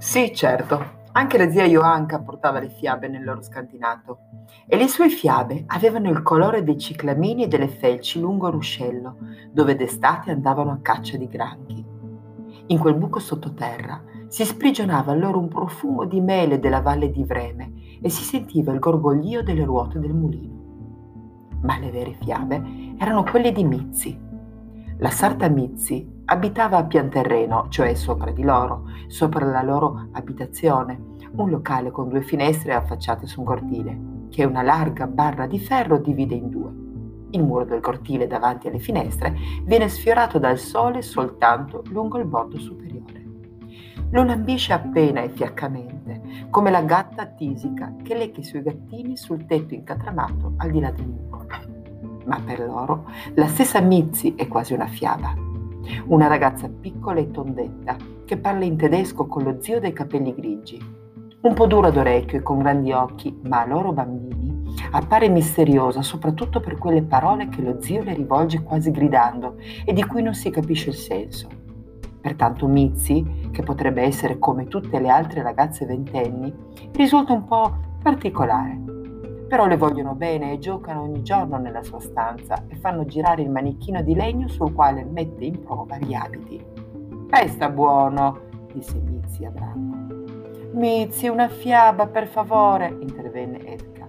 Sì, certo. Anche la zia Joanka portava le fiabe nel loro scantinato e le sue fiabe avevano il colore dei ciclamini e delle felci lungo Ruscello, dove d'estate andavano a caccia di granchi. In quel buco sottoterra si sprigionava allora un profumo di mele della valle di Vreme e si sentiva il gorgoglio delle ruote del mulino. Ma le vere fiabe erano quelle di Mizzi. La sarta Mizzi abitava a pian terreno, cioè sopra di loro, sopra la loro abitazione, un locale con due finestre affacciate su un cortile, che una larga barra di ferro divide in due. Il muro del cortile davanti alle finestre viene sfiorato dal sole soltanto lungo il bordo superiore. Lo lambisce appena e fiaccamente, come la gatta tisica che lecca i suoi gattini sul tetto incatramato al di là del muro. Ma per loro la stessa Mizzi è quasi una fiaba una ragazza piccola e tondetta che parla in tedesco con lo zio dai capelli grigi. Un po' dura d'orecchio e con grandi occhi, ma a loro bambini appare misteriosa soprattutto per quelle parole che lo zio le rivolge quasi gridando e di cui non si capisce il senso. Pertanto Mizzi, che potrebbe essere come tutte le altre ragazze ventenni, risulta un po' particolare però le vogliono bene e giocano ogni giorno nella sua stanza e fanno girare il manichino di legno sul quale mette in prova gli abiti. Resta buono, disse Mizzi a Branco. Mizzi, una fiaba, per favore, intervenne Edka.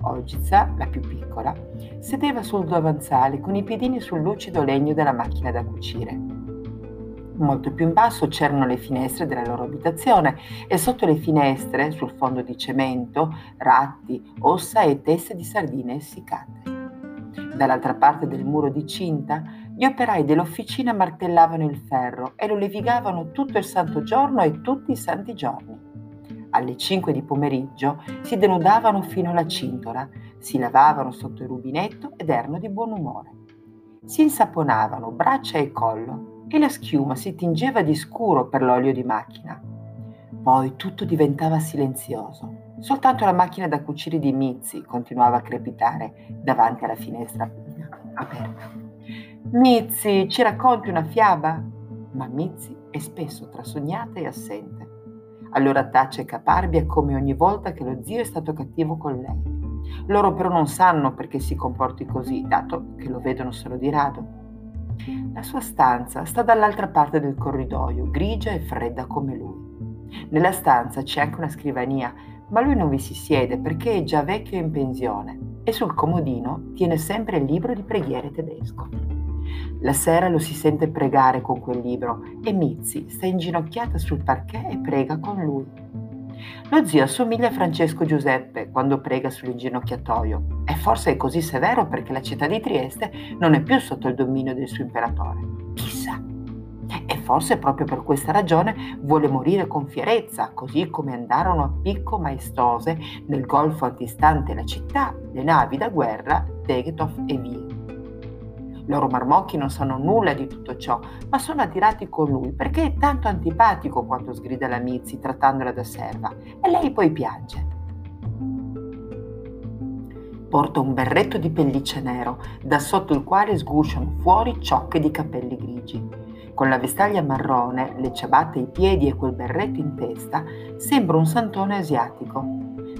Olgiza, la più piccola, sedeva sul davanzale con i piedini sul lucido legno della macchina da cucire. Molto più in basso c'erano le finestre della loro abitazione e sotto le finestre, sul fondo di cemento, ratti, ossa e teste di sardine essiccate. Dall'altra parte del muro di cinta, gli operai dell'officina martellavano il ferro e lo levigavano tutto il santo giorno e tutti i santi giorni. Alle 5 di pomeriggio si denudavano fino alla cintola, si lavavano sotto il rubinetto ed erano di buon umore. Si insaponavano braccia e collo e la schiuma si tingeva di scuro per l'olio di macchina. Poi tutto diventava silenzioso. Soltanto la macchina da cucire di Mizzi continuava a crepitare davanti alla finestra aperta. Mizzi, ci racconti una fiaba? Ma Mizzi è spesso trasognata e assente. Allora tace caparbia come ogni volta che lo zio è stato cattivo con lei. Loro però non sanno perché si comporti così, dato che lo vedono solo di rado. La sua stanza sta dall'altra parte del corridoio, grigia e fredda come lui. Nella stanza c'è anche una scrivania, ma lui non vi si siede perché è già vecchio e in pensione e sul comodino tiene sempre il libro di preghiere tedesco. La sera lo si sente pregare con quel libro e Mizzi sta inginocchiata sul parquet e prega con lui. Lo zio assomiglia a Francesco Giuseppe quando prega sull'inginocchiatoio e forse è così severo perché la città di Trieste non è più sotto il dominio del suo imperatore. Chissà. E forse proprio per questa ragione vuole morire con fierezza, così come andarono a picco maestose nel golfo antistante la città le navi da guerra Degetov e Vie. Loro marmocchi non sanno nulla di tutto ciò, ma sono attirati con lui perché è tanto antipatico quando sgrida la Mizzi trattandola da serva e lei poi piange. Porta un berretto di pelliccia nero, da sotto il quale sgusciano fuori ciocche di capelli grigi. Con la vestaglia marrone, le ciabatte ai piedi e quel berretto in testa, sembra un santone asiatico.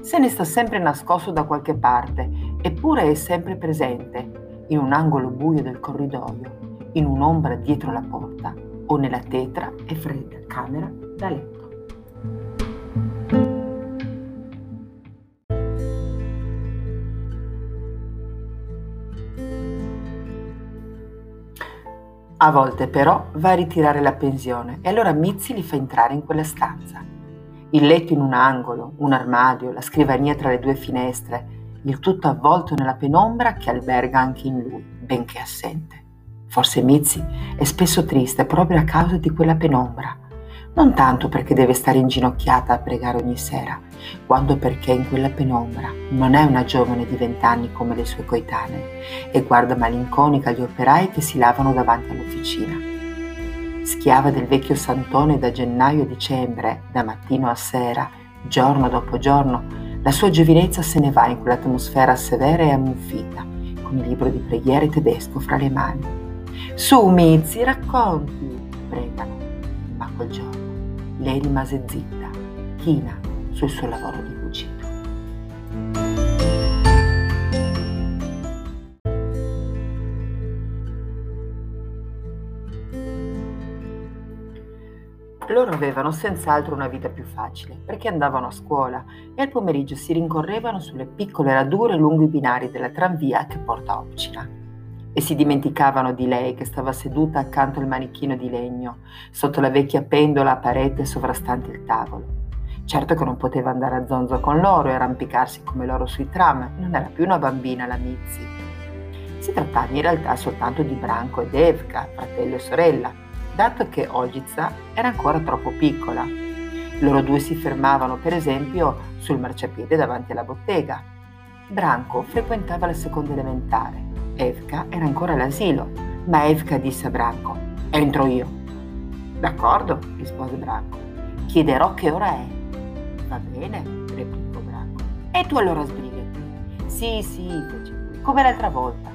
Se ne sta sempre nascosto da qualche parte, eppure è sempre presente, in un angolo buio del corridoio, in un'ombra dietro la porta o nella tetra e fredda camera da letto. A volte però va a ritirare la pensione e allora Mizzi li fa entrare in quella stanza. Il letto in un angolo, un armadio, la scrivania tra le due finestre, il tutto avvolto nella penombra che alberga anche in lui, benché assente. Forse Mizzi è spesso triste proprio a causa di quella penombra, non tanto perché deve stare inginocchiata a pregare ogni sera, quanto perché in quella penombra non è una giovane di vent'anni come le sue coetanee e guarda malinconica gli operai che si lavano davanti all'officina. Schiava del vecchio santone da gennaio a dicembre, da mattino a sera, giorno dopo giorno, la sua giovinezza se ne va in quell'atmosfera severa e ammuffita, con il libro di preghiere tedesco fra le mani. Su, Mizzi, racconti, pregano. Ma quel giorno lei rimase zitta, china sul suo lavoro di Loro avevano senz'altro una vita più facile, perché andavano a scuola e al pomeriggio si rincorrevano sulle piccole radure lungo i binari della tranvia che porta a Opcina. E si dimenticavano di lei che stava seduta accanto al manichino di legno, sotto la vecchia pendola a parete sovrastante il tavolo. Certo che non poteva andare a zonzo con loro e arrampicarsi come loro sui tram, non era più una bambina la Mizzi. Si trattava in realtà soltanto di Branco ed Evka, fratello e sorella, dato che Olgica era ancora troppo piccola. Loro due si fermavano, per esempio, sul marciapiede davanti alla bottega. Branco frequentava la seconda elementare. Evka era ancora all'asilo, ma Evka disse a Branco: Entro io. D'accordo, rispose Branco. Chiederò che ora è. Va bene, replicò Branco. E tu allora sbrigati. Sì, sì, fece, come l'altra volta.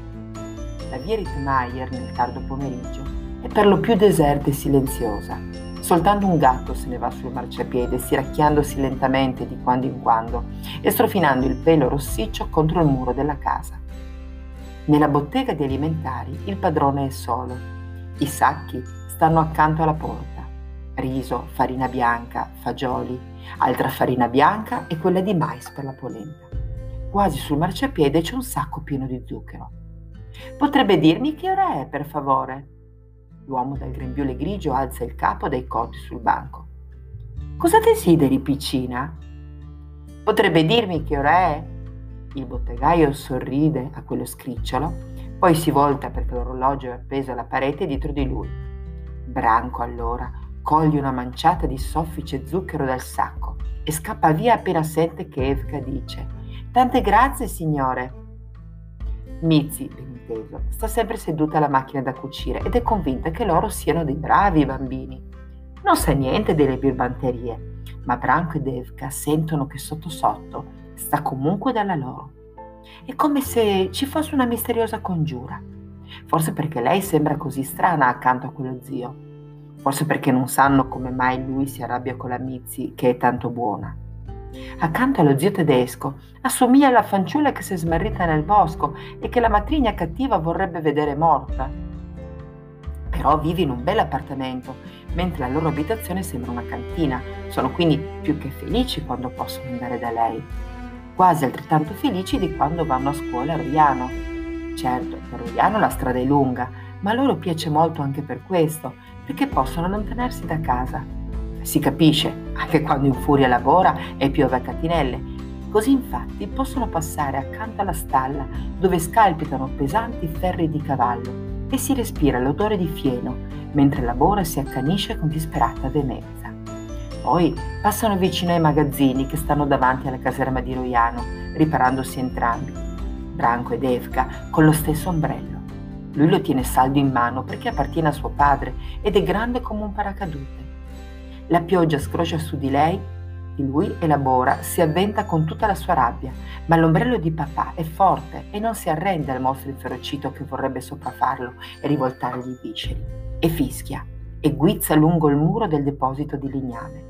La via Rittmeier nel tardo pomeriggio è per lo più deserta e silenziosa. Soltanto un gatto se ne va sul marciapiede, stiracchiandosi lentamente di quando in quando e strofinando il pelo rossiccio contro il muro della casa. Nella bottega di alimentari il padrone è solo. I sacchi stanno accanto alla porta. Riso, farina bianca, fagioli, altra farina bianca e quella di mais per la polenta. Quasi sul marciapiede c'è un sacco pieno di zucchero. Potrebbe dirmi che ora è, per favore? L'uomo dal grembiule grigio alza il capo dai conti sul banco. Cosa desideri, piccina? Potrebbe dirmi che ora è? Il bottegaio sorride a quello scricciolo, poi si volta perché l'orologio è appeso alla parete dietro di lui. Branco allora coglie una manciata di soffice zucchero dal sacco e scappa via appena sente che Evka dice Tante grazie, signore. Mizzi, inteso, sta sempre seduta alla macchina da cucire ed è convinta che loro siano dei bravi bambini. Non sa niente delle birbanterie, ma Branco ed Evka sentono che sotto sotto sta comunque dalla loro. È come se ci fosse una misteriosa congiura. Forse perché lei sembra così strana accanto a quello zio. Forse perché non sanno come mai lui si arrabbia con la Mizzi, che è tanto buona. Accanto allo zio tedesco assomiglia alla fanciulla che si è smarrita nel bosco e che la matrigna cattiva vorrebbe vedere morta. Però vive in un bel appartamento, mentre la loro abitazione sembra una cantina. Sono quindi più che felici quando possono andare da lei. Quasi altrettanto felici di quando vanno a scuola a Roiano. Certo, per Roiano la strada è lunga, ma a loro piace molto anche per questo, perché possono allontanarsi da casa si capisce, anche quando in furia lavora e piove a catinelle. Così infatti possono passare accanto alla stalla dove scalpitano pesanti ferri di cavallo e si respira l'odore di fieno mentre lavora e si accanisce con disperata veemenza. Poi passano vicino ai magazzini che stanno davanti alla caserma di Roiano, riparandosi entrambi, Branco ed Evka, con lo stesso ombrello. Lui lo tiene saldo in mano perché appartiene a suo padre ed è grande come un paracadute. La pioggia scrocia su di lei, lui e la bora si avventa con tutta la sua rabbia, ma l'ombrello di papà è forte e non si arrende al mostro inferocito che vorrebbe sopraffarlo e rivoltargli i visceri. E fischia e guizza lungo il muro del deposito di legname.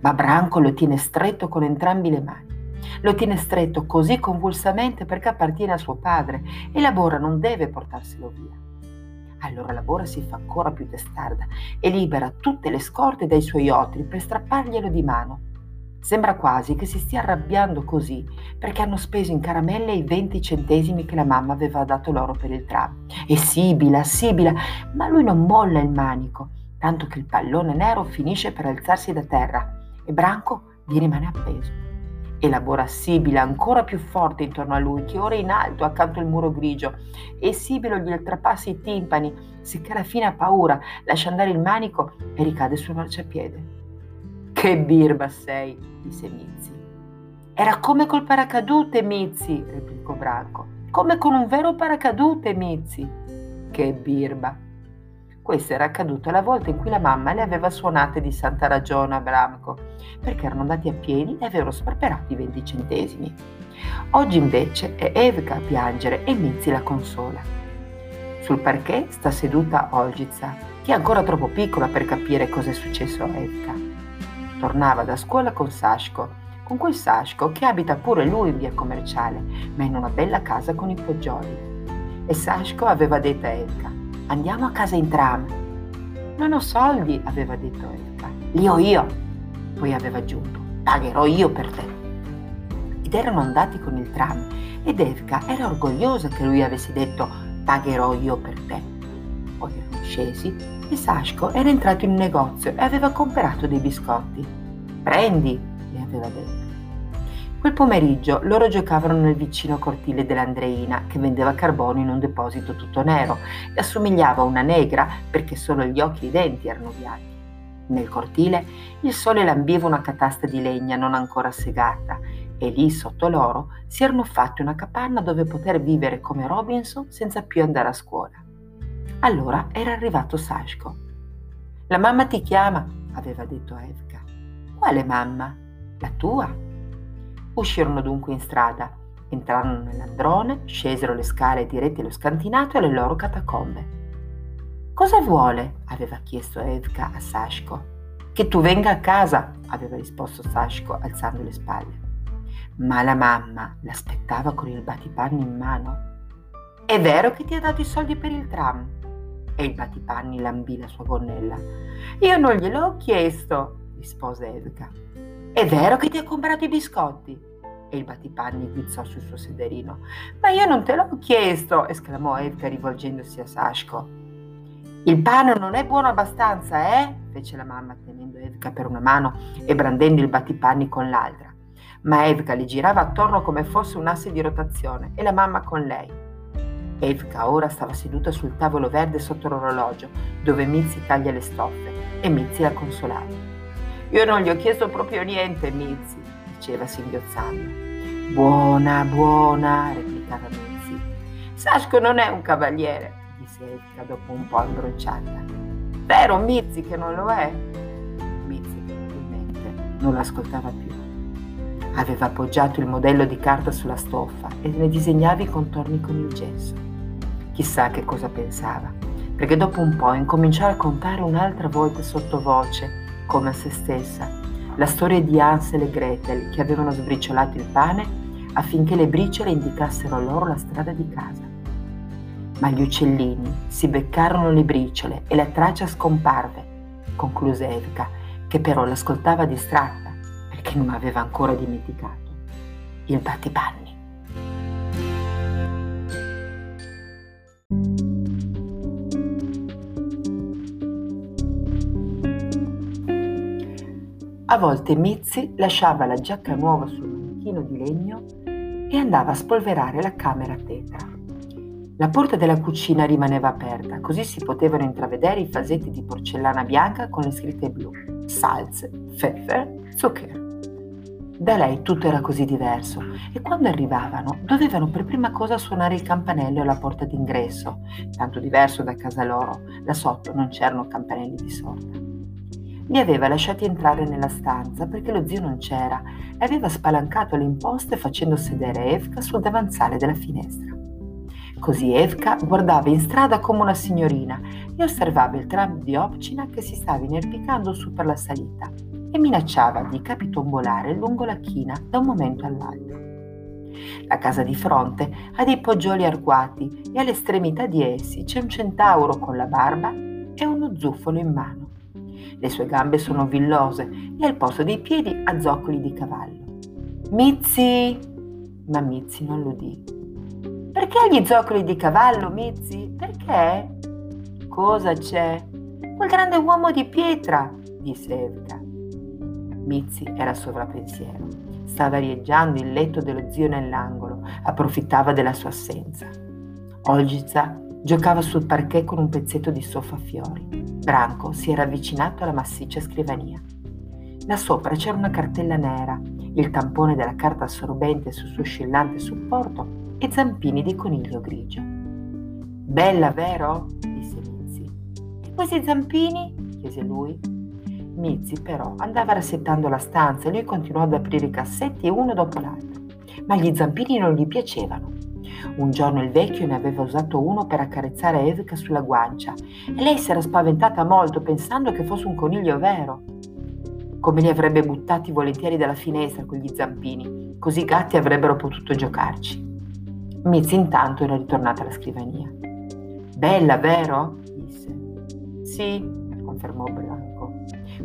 Ma Branco lo tiene stretto con entrambi le mani. Lo tiene stretto così convulsamente perché appartiene a suo padre e la bora non deve portarselo via. Allora la Bora si fa ancora più testarda e libera tutte le scorte dai suoi otri per strapparglielo di mano. Sembra quasi che si stia arrabbiando così perché hanno speso in caramelle i 20 centesimi che la mamma aveva dato loro per il tram. E sibila, sibila, ma lui non molla il manico, tanto che il pallone nero finisce per alzarsi da terra e Branco vi rimane appeso e lavora Sibila ancora più forte intorno a lui, che ora è in alto accanto al muro grigio, e Sibilo gli oltrepassa i timpani, sicché alla fine ha paura, lascia andare il manico e ricade sul marciapiede. Che birba sei, disse Mizzi. Era come col paracadute, Mizzi, replicò Branco. Come con un vero paracadute, Mizzi. Che birba, questo era accaduto la volta in cui la mamma le aveva suonate di santa ragione a Bramco, perché erano andati a piedi e avevano sparperato i 20 centesimi. Oggi invece è Evka a piangere e Mizzi la consola. Sul parquet sta seduta Olgica, che è ancora troppo piccola per capire cosa è successo a Evka. tornava da scuola con Sashko, con quel Sashko che abita pure lui in via commerciale, ma in una bella casa con i poggioli. E Sashko aveva detto a Evka, andiamo a casa in tram. Non ho soldi, aveva detto Evka, li ho io. Poi aveva aggiunto, pagherò io per te. Ed erano andati con il tram ed Evka era orgogliosa che lui avesse detto pagherò io per te. Poi erano scesi e Sashko era entrato in un negozio e aveva comprato dei biscotti. Prendi, le aveva detto. Quel pomeriggio loro giocavano nel vicino cortile dell'Andreina, che vendeva carbone in un deposito tutto nero e assomigliava a una negra perché solo gli occhi e i denti erano bianchi. Nel cortile il sole lambiva una catasta di legna non ancora segata e lì sotto loro si erano fatti una capanna dove poter vivere come Robinson senza più andare a scuola. Allora era arrivato Sashko. La mamma ti chiama, aveva detto Evka. Quale mamma? La tua? Uscirono dunque in strada, entrarono nell'androne, scesero le scale dirette allo scantinato e alle loro catacombe. Cosa vuole? aveva chiesto Evka a Sashko. Che tu venga a casa, aveva risposto Sashko alzando le spalle. Ma la mamma l'aspettava con il battipanni in mano. È vero che ti ha dato i soldi per il tram? E il battipanni lambì la sua gonnella. Io non gliel'ho chiesto, rispose Evka. È vero che ti ha comprato i biscotti? E il battipanni guizzò sul suo sederino. Ma io non te l'ho chiesto, esclamò Evka rivolgendosi a Sashko. Il pane non è buono abbastanza, eh? fece la mamma tenendo Evka per una mano e brandendo il battipanni con l'altra. Ma Evka le girava attorno come fosse un asse di rotazione e la mamma con lei. Evka ora stava seduta sul tavolo verde sotto l'orologio, dove Mizzi taglia le stoffe, e Mizzi la consolava. Io non gli ho chiesto proprio niente, Mizzi, diceva singhiozzando. Buona, buona, replicava Mizzi. Sashko non è un cavaliere, disse Erika dopo un po' imbronciata. Vero, Mizzi, che non lo è? Mizzi, probabilmente, non l'ascoltava più. Aveva appoggiato il modello di carta sulla stoffa e ne disegnava i contorni con il gesso. Chissà che cosa pensava, perché dopo un po' incominciò a raccontare un'altra volta sottovoce come a se stessa, la storia di Hansel e Gretel che avevano sbriciolato il pane affinché le briciole indicassero loro la strada di casa. Ma gli uccellini si beccarono le briciole e la traccia scomparve, concluse Evka, che però l'ascoltava distratta perché non aveva ancora dimenticato il battipanni. A volte Mizzi lasciava la giacca nuova sul manichino di legno e andava a spolverare la camera tetra. La porta della cucina rimaneva aperta, così si potevano intravedere i fasetti di porcellana bianca con le scritte blu, Salz, Pfeffer, Zucker. Da lei tutto era così diverso e quando arrivavano dovevano per prima cosa suonare il campanello alla porta d'ingresso, tanto diverso da casa loro, là sotto non c'erano campanelli di sorta. Li aveva lasciati entrare nella stanza perché lo zio non c'era e aveva spalancato le imposte facendo sedere Evka sul davanzale della finestra. Così Evka guardava in strada come una signorina e osservava il tram di Opcina che si stava inerpicando su per la salita e minacciava di capitombolare lungo la china da un momento all'altro. La casa di fronte ha dei poggioli arcuati e all'estremità di essi c'è un centauro con la barba e uno zufolo in mano. Le sue gambe sono villose e al posto dei piedi ha zoccoli di cavallo. Mizzi! Ma Mizzi non l'udì. Perché ha gli zoccoli di cavallo, Mizzi? Perché? Cosa c'è? Quel grande uomo di pietra, disse Evka. Mizzi era sovrappensiero. Stava arieggiando il letto dello zio nell'angolo, approfittava della sua assenza. Olgiza giocava sul parquet con un pezzetto di soffiafiori. Branco si era avvicinato alla massiccia scrivania. Là sopra c'era una cartella nera, il tampone della carta assorbente sul suo oscillante supporto e zampini di coniglio grigio. Bella, vero? disse Mizzi. E questi zampini? chiese lui. Mizzi però andava rassettando la stanza e lui continuò ad aprire i cassetti uno dopo l'altro. Ma gli zampini non gli piacevano. Un giorno il vecchio ne aveva usato uno per accarezzare Evika sulla guancia e lei si era spaventata molto pensando che fosse un coniglio vero. come li avrebbe buttati volentieri dalla finestra con gli zampini, così i gatti avrebbero potuto giocarci. Mizzi intanto era ritornata alla scrivania. Bella, vero? disse. Sì, confermò Blanco.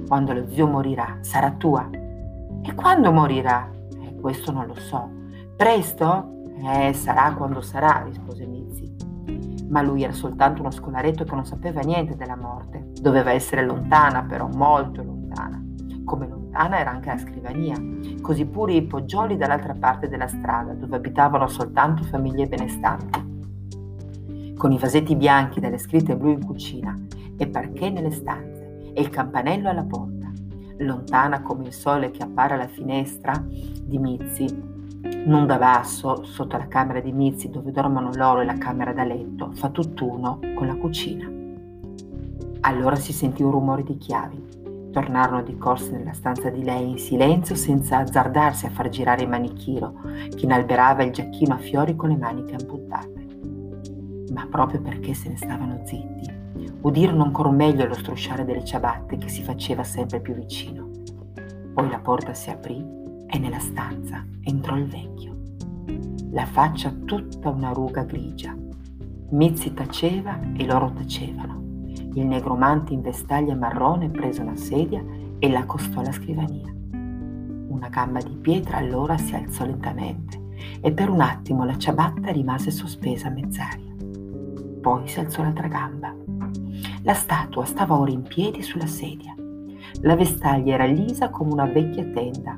Quando lo zio morirà, sarà tua. E quando morirà? Eh, questo non lo so. Presto? Eh, sarà quando sarà, rispose Mizzi. Ma lui era soltanto uno scolaretto che non sapeva niente della morte. Doveva essere lontana, però, molto lontana. Come lontana era anche la scrivania, così pure i poggioli dall'altra parte della strada, dove abitavano soltanto famiglie benestanti. Con i vasetti bianchi dalle scritte blu in cucina e parquet nelle stanze e il campanello alla porta, lontana come il sole che appare alla finestra di Mizzi non da basso, sotto la camera di Mizzi dove dormono loro e la camera da letto, fa tutt'uno con la cucina. Allora si sentì un rumore di chiavi. Tornarono di corsa nella stanza di lei in silenzio senza azzardarsi a far girare il manichino che inalberava il giacchino a fiori con le maniche amputate. Ma proprio perché se ne stavano zitti, udirono ancora meglio lo strusciare delle ciabatte che si faceva sempre più vicino. Poi la porta si aprì e nella stanza entrò il vecchio. La faccia tutta una ruga grigia. Mizzi taceva e loro tacevano. Il negromante in vestaglia marrone prese una sedia e l'accostò alla scrivania. Una gamba di pietra allora si alzò lentamente e per un attimo la ciabatta rimase sospesa a mezz'aria. Poi si alzò l'altra gamba. La statua stava ora in piedi sulla sedia. La vestaglia era lisa come una vecchia tenda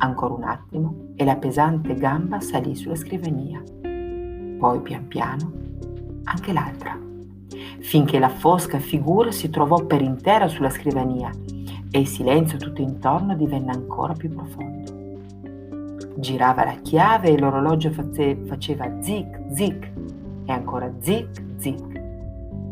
Ancora un attimo e la pesante gamba salì sulla scrivania. Poi pian piano anche l'altra, finché la fosca figura si trovò per intera sulla scrivania e il silenzio tutto intorno divenne ancora più profondo. Girava la chiave e l'orologio faceva zic zic e ancora zic zic.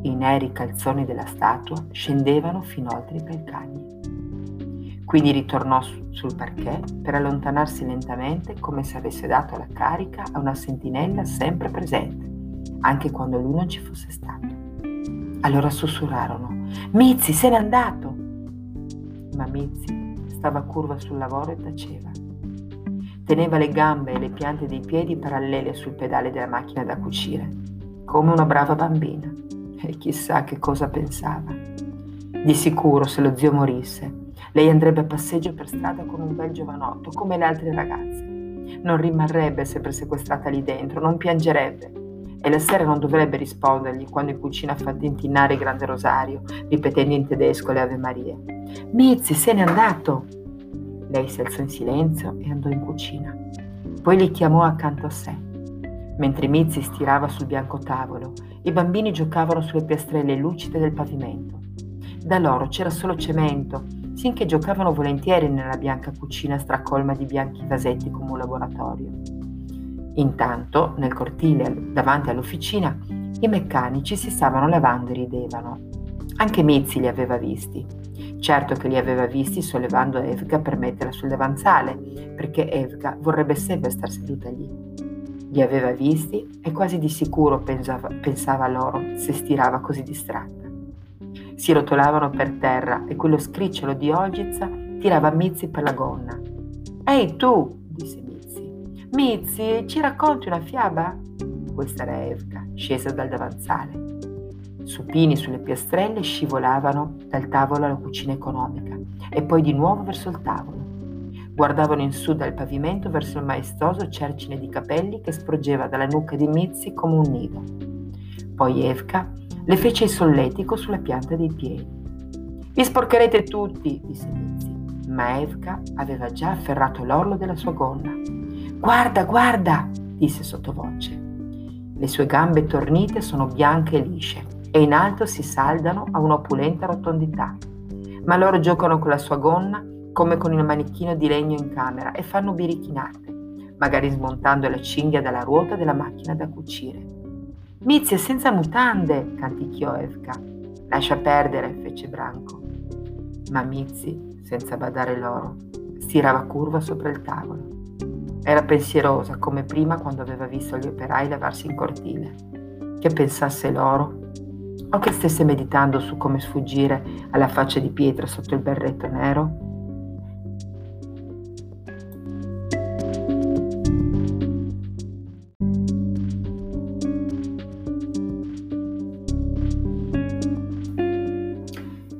I neri calzoni della statua scendevano fino oltre i calcagni. Quindi ritornò sul parquet per allontanarsi lentamente come se avesse dato la carica a una sentinella sempre presente, anche quando lui non ci fosse stato. Allora sussurrarono, Mizzi, se n'è andato! Ma Mizzi stava curva sul lavoro e taceva. Teneva le gambe e le piante dei piedi parallele sul pedale della macchina da cucire, come una brava bambina. E chissà che cosa pensava. Di sicuro, se lo zio morisse, lei andrebbe a passeggio per strada con un bel giovanotto, come le altre ragazze. Non rimarrebbe sempre sequestrata lì dentro, non piangerebbe. E la sera non dovrebbe rispondergli quando in cucina fa tintinnare il grande rosario, ripetendo in tedesco le Ave Marie. Mizzi, se n'è andato! Lei si alzò in silenzio e andò in cucina. Poi li chiamò accanto a sé. Mentre Mizzi stirava sul bianco tavolo, i bambini giocavano sulle piastrelle lucide del pavimento. Da loro c'era solo cemento sinché giocavano volentieri nella bianca cucina stracolma di bianchi vasetti come un laboratorio. Intanto, nel cortile davanti all'officina, i meccanici si stavano lavando e ridevano. Anche Mizzi li aveva visti. Certo che li aveva visti sollevando Evga per metterla sul davanzale, perché Evga vorrebbe sempre star seduta lì. Li aveva visti e quasi di sicuro pensava, pensava loro se stirava così distratta si rotolavano per terra e quello scricciolo di Olgizza tirava Mizzi per la gonna. Ehi tu, disse Mizzi, Mizzi, ci racconti una fiaba? Questa era Evka, scesa dal davanzale. Supini sulle piastrelle scivolavano dal tavolo alla cucina economica e poi di nuovo verso il tavolo. Guardavano in su dal pavimento verso il maestoso cercine di capelli che sporgeva dalla nuca di Mizzi come un nido. Poi Evka le fece il solletico sulla pianta dei piedi. Vi sporcherete tutti, disse Mizzi, ma Evka aveva già afferrato l'orlo della sua gonna. Guarda, guarda, disse sottovoce. Le sue gambe tornite sono bianche e lisce e in alto si saldano a un'opulenta rotondità. Ma loro giocano con la sua gonna come con il manichino di legno in camera e fanno birichinate, magari smontando la cinghia dalla ruota della macchina da cucire. Mizzi è senza mutande, canticchiò Evka. Lascia perdere, fece Branco. Ma Mizzi, senza badare loro, stirava curva sopra il tavolo. Era pensierosa come prima quando aveva visto gli operai lavarsi in cortile. Che pensasse loro o che stesse meditando su come sfuggire alla faccia di pietra sotto il berretto nero?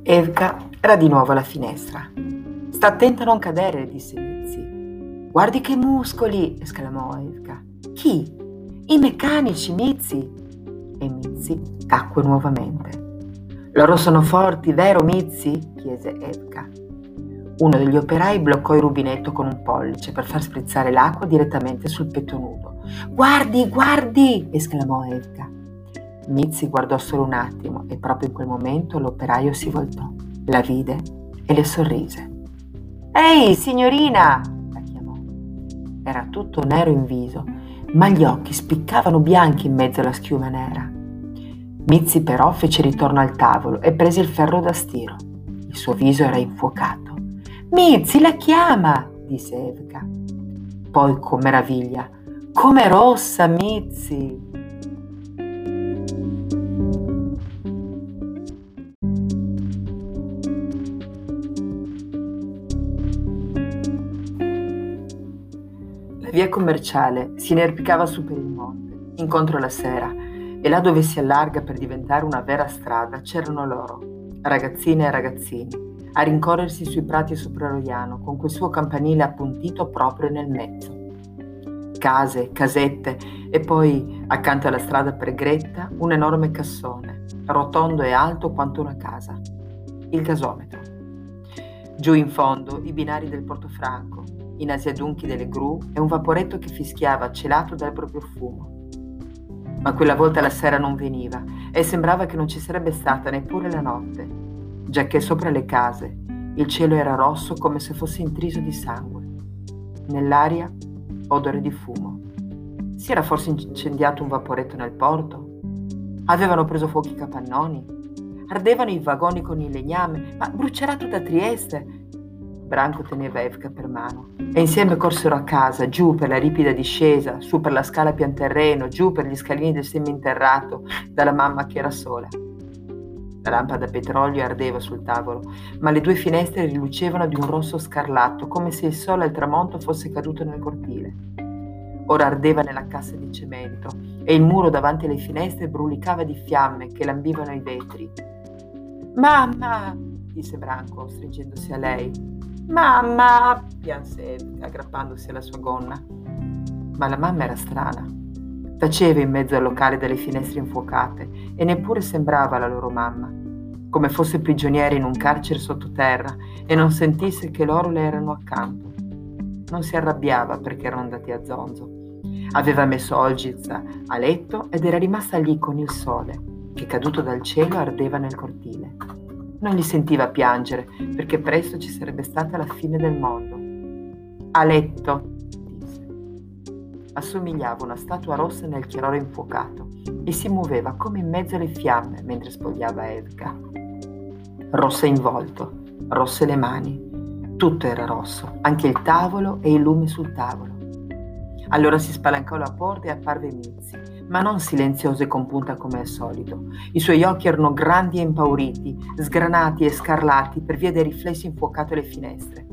Evka era di nuovo alla finestra. Sta attenta a non cadere, disse Mizzi. Guardi che muscoli! esclamò Evka. Chi? I meccanici, Mizzi! E Mizzi tacque nuovamente. Loro sono forti, vero Mizzi? chiese Evka. Uno degli operai bloccò il rubinetto con un pollice per far sprizzare l'acqua direttamente sul petto nudo. Guardi, guardi! esclamò Evka. Mizzi guardò solo un attimo e proprio in quel momento l'operaio si voltò, la vide e le sorrise. Ehi, signorina! la chiamò. Era tutto nero in viso, ma gli occhi spiccavano bianchi in mezzo alla schiuma nera. Mizzi però fece ritorno al tavolo e prese il ferro da stiro. Il suo viso era infuocato. Mizzi la chiama, disse Evka. Poi, con meraviglia, come rossa, Mizzi! Via commerciale si inerpicava su per il monte, incontro alla sera, e là dove si allarga per diventare una vera strada c'erano loro, ragazzine e ragazzini, a rincorrersi sui prati sopra Roiano con quel suo campanile appuntito proprio nel mezzo. Case, casette e poi, accanto alla strada per Gretta, un enorme cassone, rotondo e alto quanto una casa. Il gasometro. Giù in fondo i binari del Portofranco, i nasi adunchi delle gru e un vaporetto che fischiava celato dal proprio fumo ma quella volta la sera non veniva e sembrava che non ci sarebbe stata neppure la notte, giacché sopra le case il cielo era rosso come se fosse intriso di sangue. Nell'aria odore di fumo. Si era forse incendiato un vaporetto nel porto? Avevano preso fuoco i capannoni? Ardevano i vagoni con il legname? Ma brucerà tutta Trieste? Branco teneva Evka per mano e insieme corsero a casa, giù per la ripida discesa, su per la scala pian terreno, giù per gli scalini del seminterrato, dalla mamma che era sola. La lampada a petrolio ardeva sul tavolo, ma le due finestre rilucevano di un rosso scarlatto, come se il sole al tramonto fosse caduto nel cortile. Ora ardeva nella cassa di cemento e il muro davanti alle finestre brulicava di fiamme che lambivano i vetri. Mamma! disse Branco, stringendosi a lei. Mamma! pianse aggrappandosi alla sua gonna. Ma la mamma era strana. Taceva in mezzo al locale dalle finestre infuocate e neppure sembrava la loro mamma, come fosse prigioniera in un carcere sottoterra e non sentisse che loro le erano accanto. Non si arrabbiava perché erano andati a zonzo. Aveva messo Olgiz a letto ed era rimasta lì con il sole, che caduto dal cielo ardeva nel cortile. Non gli sentiva piangere, perché presto ci sarebbe stata la fine del mondo. A letto, disse. Assomigliava a una statua rossa nel chiarore infuocato e si muoveva come in mezzo alle fiamme mentre spogliava Evka. Rossa in volto, rosse le mani. Tutto era rosso, anche il tavolo e il lume sul tavolo. Allora si spalancò la porta e apparve Mizzi, ma non silenzioso e compunta come al solito. I suoi occhi erano grandi e impauriti, sgranati e scarlati per via dei riflessi infuocati alle finestre.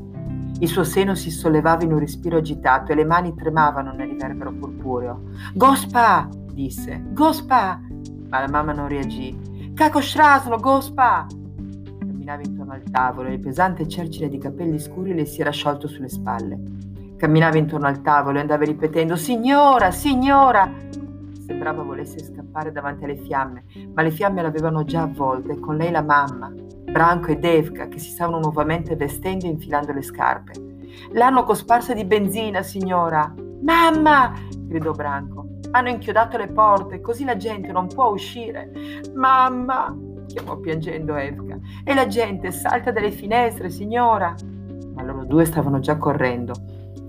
Il suo seno si sollevava in un respiro agitato e le mani tremavano nel riverbero purpureo. Gospa! disse. Gospa! Ma la mamma non reagì. Caco Strasno, Gospa! Camminava intorno al tavolo e il pesante cercine di capelli scuri le si era sciolto sulle spalle. Camminava intorno al tavolo e andava ripetendo Signora, signora! Sembrava volesse scappare davanti alle fiamme, ma le fiamme l'avevano già avvolta e con lei la mamma, Branco e Devka che si stavano nuovamente vestendo e infilando le scarpe. L'hanno cosparsa di benzina, signora! Mamma! gridò Branco. Hanno inchiodato le porte, così la gente non può uscire. Mamma! chiamò piangendo Evka. E la gente salta dalle finestre, signora! Ma loro due stavano già correndo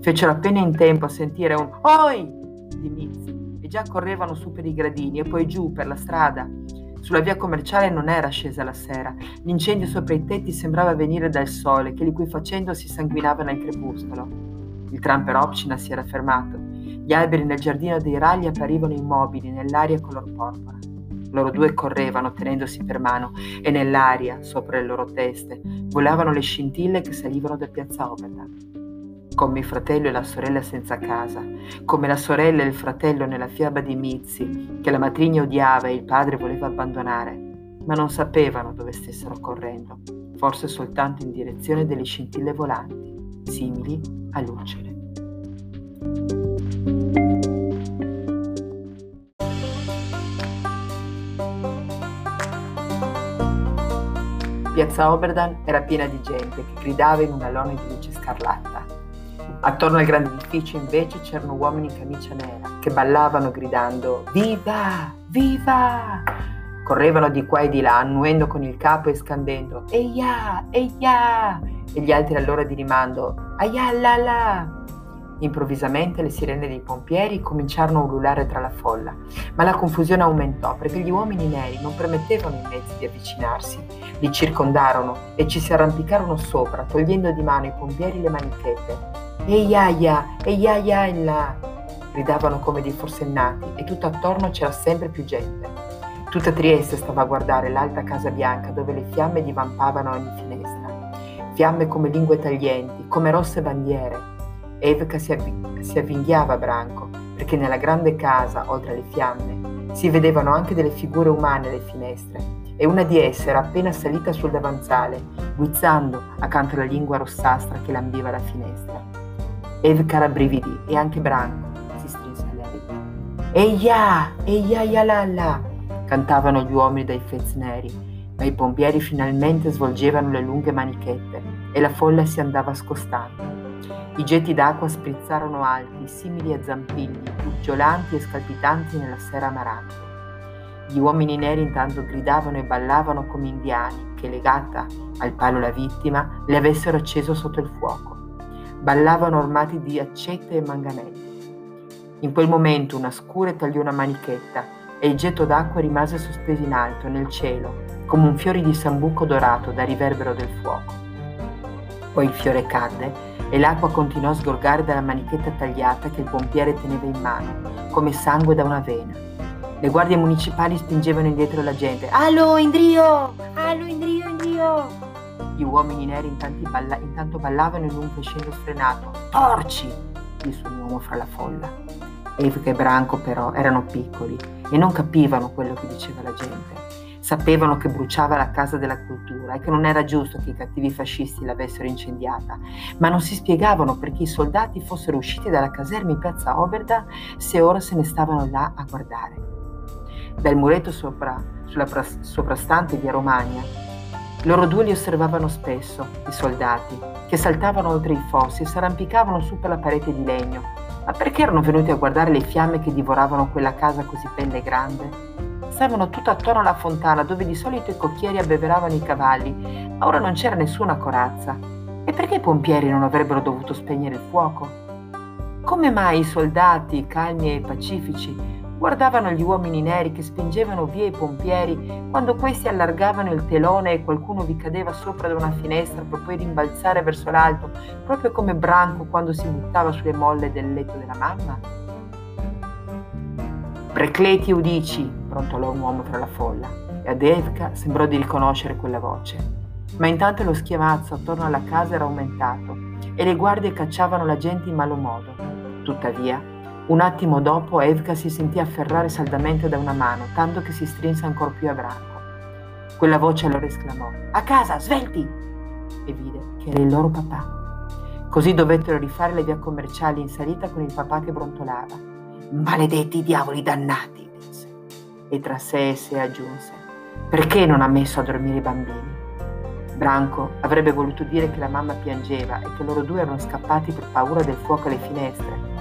Fecero appena in tempo a sentire un Oi! di Mizzi e già correvano su per i gradini e poi giù per la strada. Sulla via commerciale non era scesa la sera. L'incendio sopra i tetti sembrava venire dal sole, che liquefacendo si sanguinava nel crepuscolo. Il tram per Opcina si era fermato. Gli alberi nel giardino dei ragli apparivano immobili nell'aria color porpora. Loro due correvano tenendosi per mano e nell'aria, sopra le loro teste, volavano le scintille che salivano da piazza Oberda come il fratello e la sorella senza casa, come la sorella e il fratello nella fiaba di Mizzi, che la matrigna odiava e il padre voleva abbandonare. ma non sapevano dove stessero correndo, forse soltanto in direzione delle scintille volanti, simili a lucciole. Piazza Oberdan era piena di gente che gridava in un alone di luce scarlatta. Attorno al grande edificio invece c'erano uomini in camicia nera che ballavano gridando Viva! Viva! Correvano di qua e di là, annuendo con il capo e scandendo Eia! Eia! E gli altri allora di rimando Aiallala! Improvvisamente le sirene dei pompieri cominciarono a ululare tra la folla, ma la confusione aumentò perché gli uomini neri non permettevano ai mezzi di avvicinarsi. Li circondarono e ci si arrampicarono sopra, togliendo di mano ai pompieri le manichette. Eiaia, eiaia in là! gridavano come dei forsennati e tutto attorno c'era sempre più gente. Tutta Trieste stava a guardare l'alta Casa Bianca dove le fiamme divampavano a ogni finestra. Fiamme come lingue taglienti, come rosse bandiere, Evka si, avvi- si avvinghiava a branco, perché nella grande casa, oltre alle fiamme, si vedevano anche delle figure umane alle finestre, e una di esse era appena salita sul davanzale, guizzando accanto alla lingua rossastra che lambiva la finestra. Evka rabbrividì e anche Branco si strinse a lei. Eia, eia, yalala, cantavano gli uomini dai fez neri, ma i pompieri finalmente svolgevano le lunghe manichette e la folla si andava scostando. I getti d'acqua sprizzarono alti, simili a zampilli, uggiolanti e scalpitanti nella sera amarante. Gli uomini neri intanto gridavano e ballavano come indiani che, legata al palo la vittima, le avessero acceso sotto il fuoco. Ballavano armati di accette e manganelli. In quel momento una scure tagliò una manichetta e il getto d'acqua rimase sospeso in alto nel cielo, come un fiore di sambuco dorato da riverbero del fuoco. Poi il fiore cadde e l'acqua continuò a sgorgare dalla manichetta tagliata che il pompiere teneva in mano, come sangue da una vena. Le guardie municipali spingevano indietro la gente. Allo, Indrio! Allo, Indrio, Indrio! Gli uomini neri balla- intanto ballavano in un crescendo sfrenato. Porci! disse un uomo fra la folla. Evka e Branco però erano piccoli e non capivano quello che diceva la gente. Sapevano che bruciava la casa della cultura e che non era giusto che i cattivi fascisti l'avessero incendiata, ma non si spiegavano perché i soldati fossero usciti dalla caserma in piazza Oberda se ora se ne stavano là a guardare. Dal muretto sopra, sulla soprastante via Romagna, loro due li osservavano spesso, i soldati, che saltavano oltre i fossi e s'arrampicavano su per la parete di legno. Ma perché erano venuti a guardare le fiamme che divoravano quella casa così bella e grande? stavano tutto attorno alla fontana dove di solito i cocchieri abbeveravano i cavalli, ma ora non c'era nessuna corazza. E perché i pompieri non avrebbero dovuto spegnere il fuoco? Come mai i soldati, calmi e pacifici, guardavano gli uomini neri che spingevano via i pompieri quando questi allargavano il telone e qualcuno vi cadeva sopra da una finestra per poi rimbalzare verso l'alto, proprio come Branco quando si buttava sulle molle del letto della mamma? Precleti udici, brontolò un uomo tra la folla, e ad Evka sembrò di riconoscere quella voce. Ma intanto lo schiamazzo attorno alla casa era aumentato e le guardie cacciavano la gente in malo modo. Tuttavia, un attimo dopo Evka si sentì afferrare saldamente da una mano, tanto che si strinse ancora più a branco. Quella voce allora esclamò: A casa, svelti! E vide che era il loro papà. Così dovettero rifare le vie commerciali in salita con il papà che brontolava. Maledetti diavoli dannati, disse. E tra sé e sé aggiunse, perché non ha messo a dormire i bambini? Branco avrebbe voluto dire che la mamma piangeva e che loro due erano scappati per paura del fuoco alle finestre,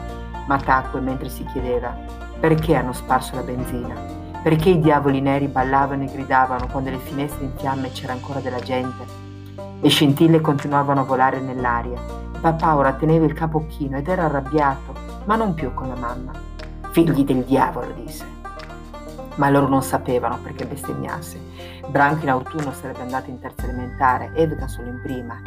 ma tacque mentre si chiedeva perché hanno sparso la benzina, perché i diavoli neri ballavano e gridavano quando le finestre in fiamme c'era ancora della gente. Le scintille continuavano a volare nell'aria. Papà ora teneva il capo chino ed era arrabbiato, ma non più con la mamma. Figli del diavolo, disse. Ma loro non sapevano perché bestemmiasse. Branco in autunno sarebbe andato in terza elementare, Edgar solo in prima.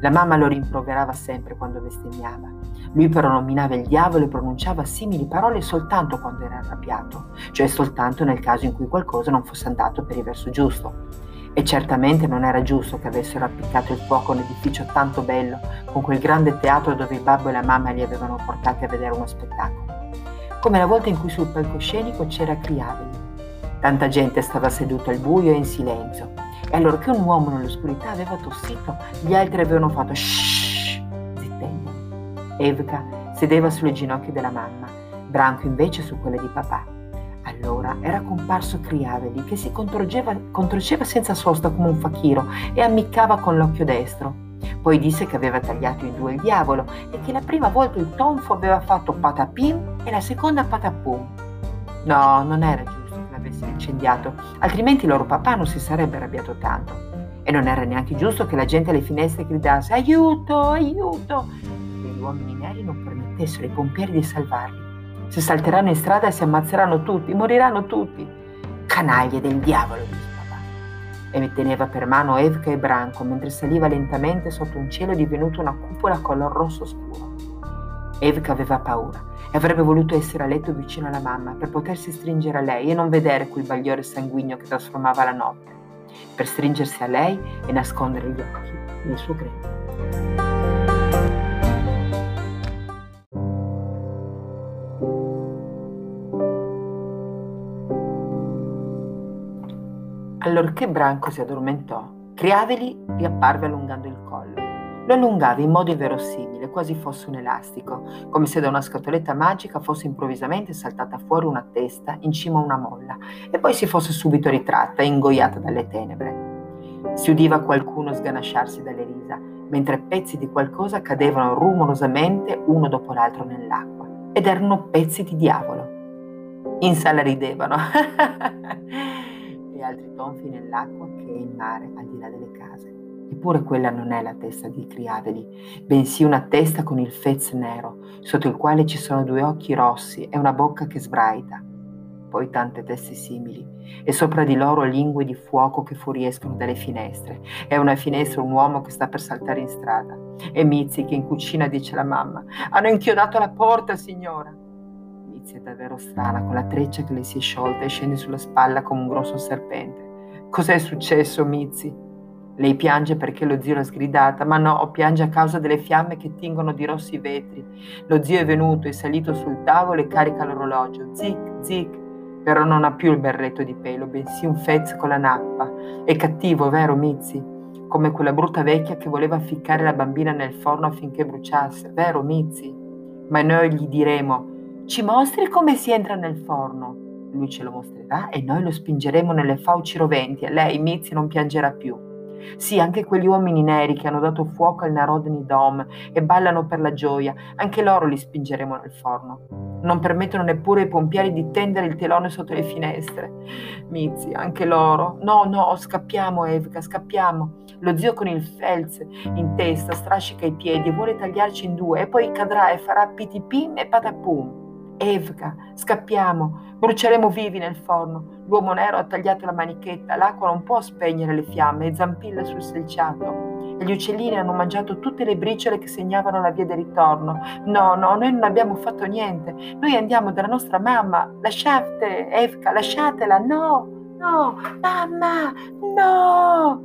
La mamma lo rimproverava sempre quando bestemmiava. Lui però nominava il diavolo e pronunciava simili parole soltanto quando era arrabbiato, cioè soltanto nel caso in cui qualcosa non fosse andato per il verso giusto. E certamente non era giusto che avessero appiccato il fuoco a un edificio tanto bello, con quel grande teatro dove il babbo e la mamma li avevano portati a vedere uno spettacolo come la volta in cui sul palcoscenico c'era Criabeli. Tanta gente stava seduta al buio e in silenzio. E allora che un uomo nell'oscurità aveva tossito, gli altri avevano fatto zittendo. Evka sedeva sulle ginocchia della mamma, Branco invece su quelle di papà. Allora era comparso Criaveli che si contorceva senza sosta come un fakiro e ammiccava con l'occhio destro. Poi disse che aveva tagliato in due il diavolo e che la prima volta il tonfo aveva fatto patapim e la seconda patapum. No, non era giusto che l'avesse incendiato, altrimenti loro papà non si sarebbe arrabbiato tanto. E non era neanche giusto che la gente alle finestre gridasse aiuto, aiuto, gli uomini neri non permettessero ai pompieri di salvarli. Se salteranno in strada si ammazzeranno tutti, moriranno tutti. Canaglie del diavolo, disse papà. E teneva per mano Evka e Branco mentre saliva lentamente sotto un cielo divenuto una cupola color rosso scuro. Evka aveva paura e avrebbe voluto essere a letto vicino alla mamma per potersi stringere a lei e non vedere quel bagliore sanguigno che trasformava la notte, per stringersi a lei e nascondere gli occhi nel suo grembo. Allorché Branco si addormentò, Criaveli riapparve allungando il collo. Lo allungava in modo inverosimile, quasi fosse un elastico, come se da una scatoletta magica fosse improvvisamente saltata fuori una testa in cima a una molla e poi si fosse subito ritratta, ingoiata dalle tenebre. Si udiva qualcuno sganasciarsi dalle risa, mentre pezzi di qualcosa cadevano rumorosamente uno dopo l'altro nell'acqua, ed erano pezzi di diavolo. In sala ridevano. e altri tonfi nell'acqua che è il mare al di là delle case. Eppure quella non è la testa di Criaveli, bensì una testa con il fez nero, sotto il quale ci sono due occhi rossi e una bocca che sbraita. Poi tante teste simili, e sopra di loro lingue di fuoco che fuoriescono dalle finestre. È una finestra un uomo che sta per saltare in strada. E Mizzi che in cucina dice alla mamma: Hanno inchiodato la porta, signora. È davvero strana, con la treccia che le si è sciolta e scende sulla spalla come un grosso serpente. Cos'è successo, Mizzi? Lei piange perché lo zio l'ha sgridata, ma no, piange a causa delle fiamme che tingono di rossi i vetri. Lo zio è venuto, è salito sul tavolo e carica l'orologio. Zic, zic, però non ha più il berretto di pelo, bensì un fez con la nappa. È cattivo, vero, Mizzi? Come quella brutta vecchia che voleva ficcare la bambina nel forno affinché bruciasse, vero, Mizzi? Ma noi gli diremo ci mostri come si entra nel forno. Lui ce lo mostrerà e noi lo spingeremo nelle fauci roventi e lei, Mizzi, non piangerà più. Sì, anche quegli uomini neri che hanno dato fuoco al Narodni Dom e ballano per la gioia, anche loro li spingeremo nel forno. Non permettono neppure ai pompieri di tendere il telone sotto le finestre. Mizzi, anche loro. No, no, scappiamo, Evka, scappiamo. Lo zio con il felz in testa strascica i piedi e vuole tagliarci in due e poi cadrà e farà pitipim e patapum. Evka, scappiamo, bruceremo vivi nel forno. L'uomo nero ha tagliato la manichetta, l'acqua non può spegnere le fiamme e zampilla sul selciato. E gli uccellini hanno mangiato tutte le briciole che segnavano la via del ritorno. No, no, noi non abbiamo fatto niente. Noi andiamo dalla nostra mamma. Lasciate, Evka, lasciatela. No, no, mamma, no.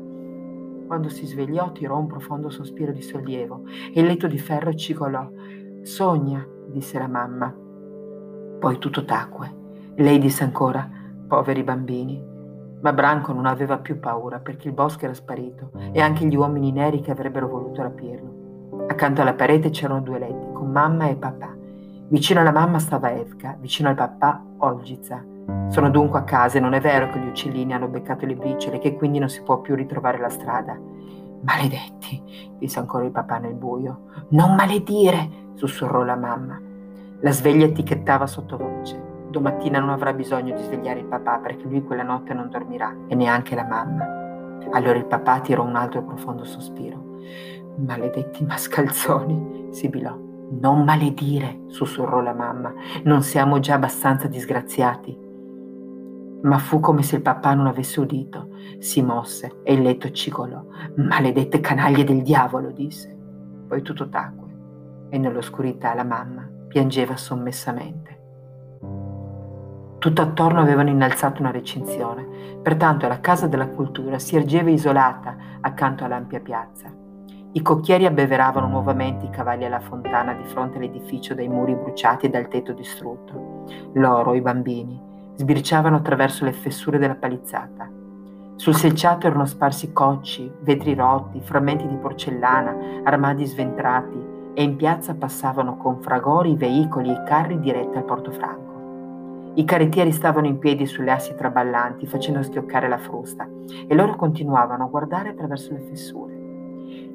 Quando si svegliò tirò un profondo sospiro di sollievo e il letto di ferro cigolò. Sogna, disse la mamma. Poi tutto tacque. Lei disse ancora, poveri bambini. Ma Branco non aveva più paura perché il bosco era sparito e anche gli uomini neri che avrebbero voluto rapirlo. Accanto alla parete c'erano due letti con mamma e papà. Vicino alla mamma stava Evka, vicino al papà Olgiza. Sono dunque a casa e non è vero che gli uccellini hanno beccato le briciole e che quindi non si può più ritrovare la strada. Maledetti, disse ancora il papà nel buio. Non maledire, sussurrò la mamma. La sveglia etichettava sottovoce. Domattina non avrà bisogno di svegliare il papà perché lui quella notte non dormirà e neanche la mamma. Allora il papà tirò un altro profondo sospiro. Maledetti mascalzoni, sibilò. Non maledire, sussurrò la mamma. Non siamo già abbastanza disgraziati. Ma fu come se il papà non avesse udito. Si mosse e il letto cigolò. Maledette canaglie del diavolo, disse. Poi tutto tacque e nell'oscurità la mamma piangeva sommessamente. Tutto attorno avevano innalzato una recinzione, pertanto la Casa della Cultura si ergeva isolata accanto all'ampia piazza. I cocchieri abbeveravano nuovamente i cavalli alla fontana di fronte all'edificio dai muri bruciati e dal tetto distrutto. Loro, i bambini, sbirciavano attraverso le fessure della palizzata. Sul selciato erano sparsi cocci, vetri rotti, frammenti di porcellana, armadi sventrati e in piazza passavano con fragori veicoli e carri diretti al Portofranco. I carrettieri stavano in piedi sulle assi traballanti facendo schioccare la frusta e loro continuavano a guardare attraverso le fessure.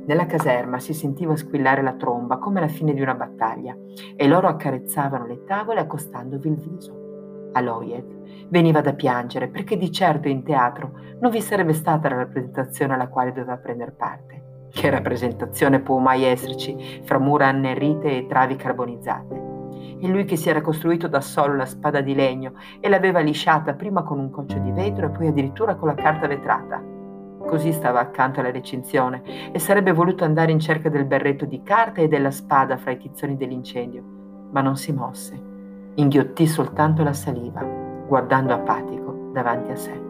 Nella caserma si sentiva squillare la tromba come alla fine di una battaglia e loro accarezzavano le tavole accostandovi il viso. Aloyed veniva da piangere perché di certo in teatro non vi sarebbe stata la rappresentazione alla quale doveva prendere parte. Che rappresentazione può mai esserci fra mura annerite e travi carbonizzate? E lui che si era costruito da solo la spada di legno e l'aveva lisciata prima con un coccio di vetro e poi addirittura con la carta vetrata. Così stava accanto alla recinzione e sarebbe voluto andare in cerca del berretto di carta e della spada fra i tizzoni dell'incendio, ma non si mosse. Inghiottì soltanto la saliva, guardando apatico davanti a sé.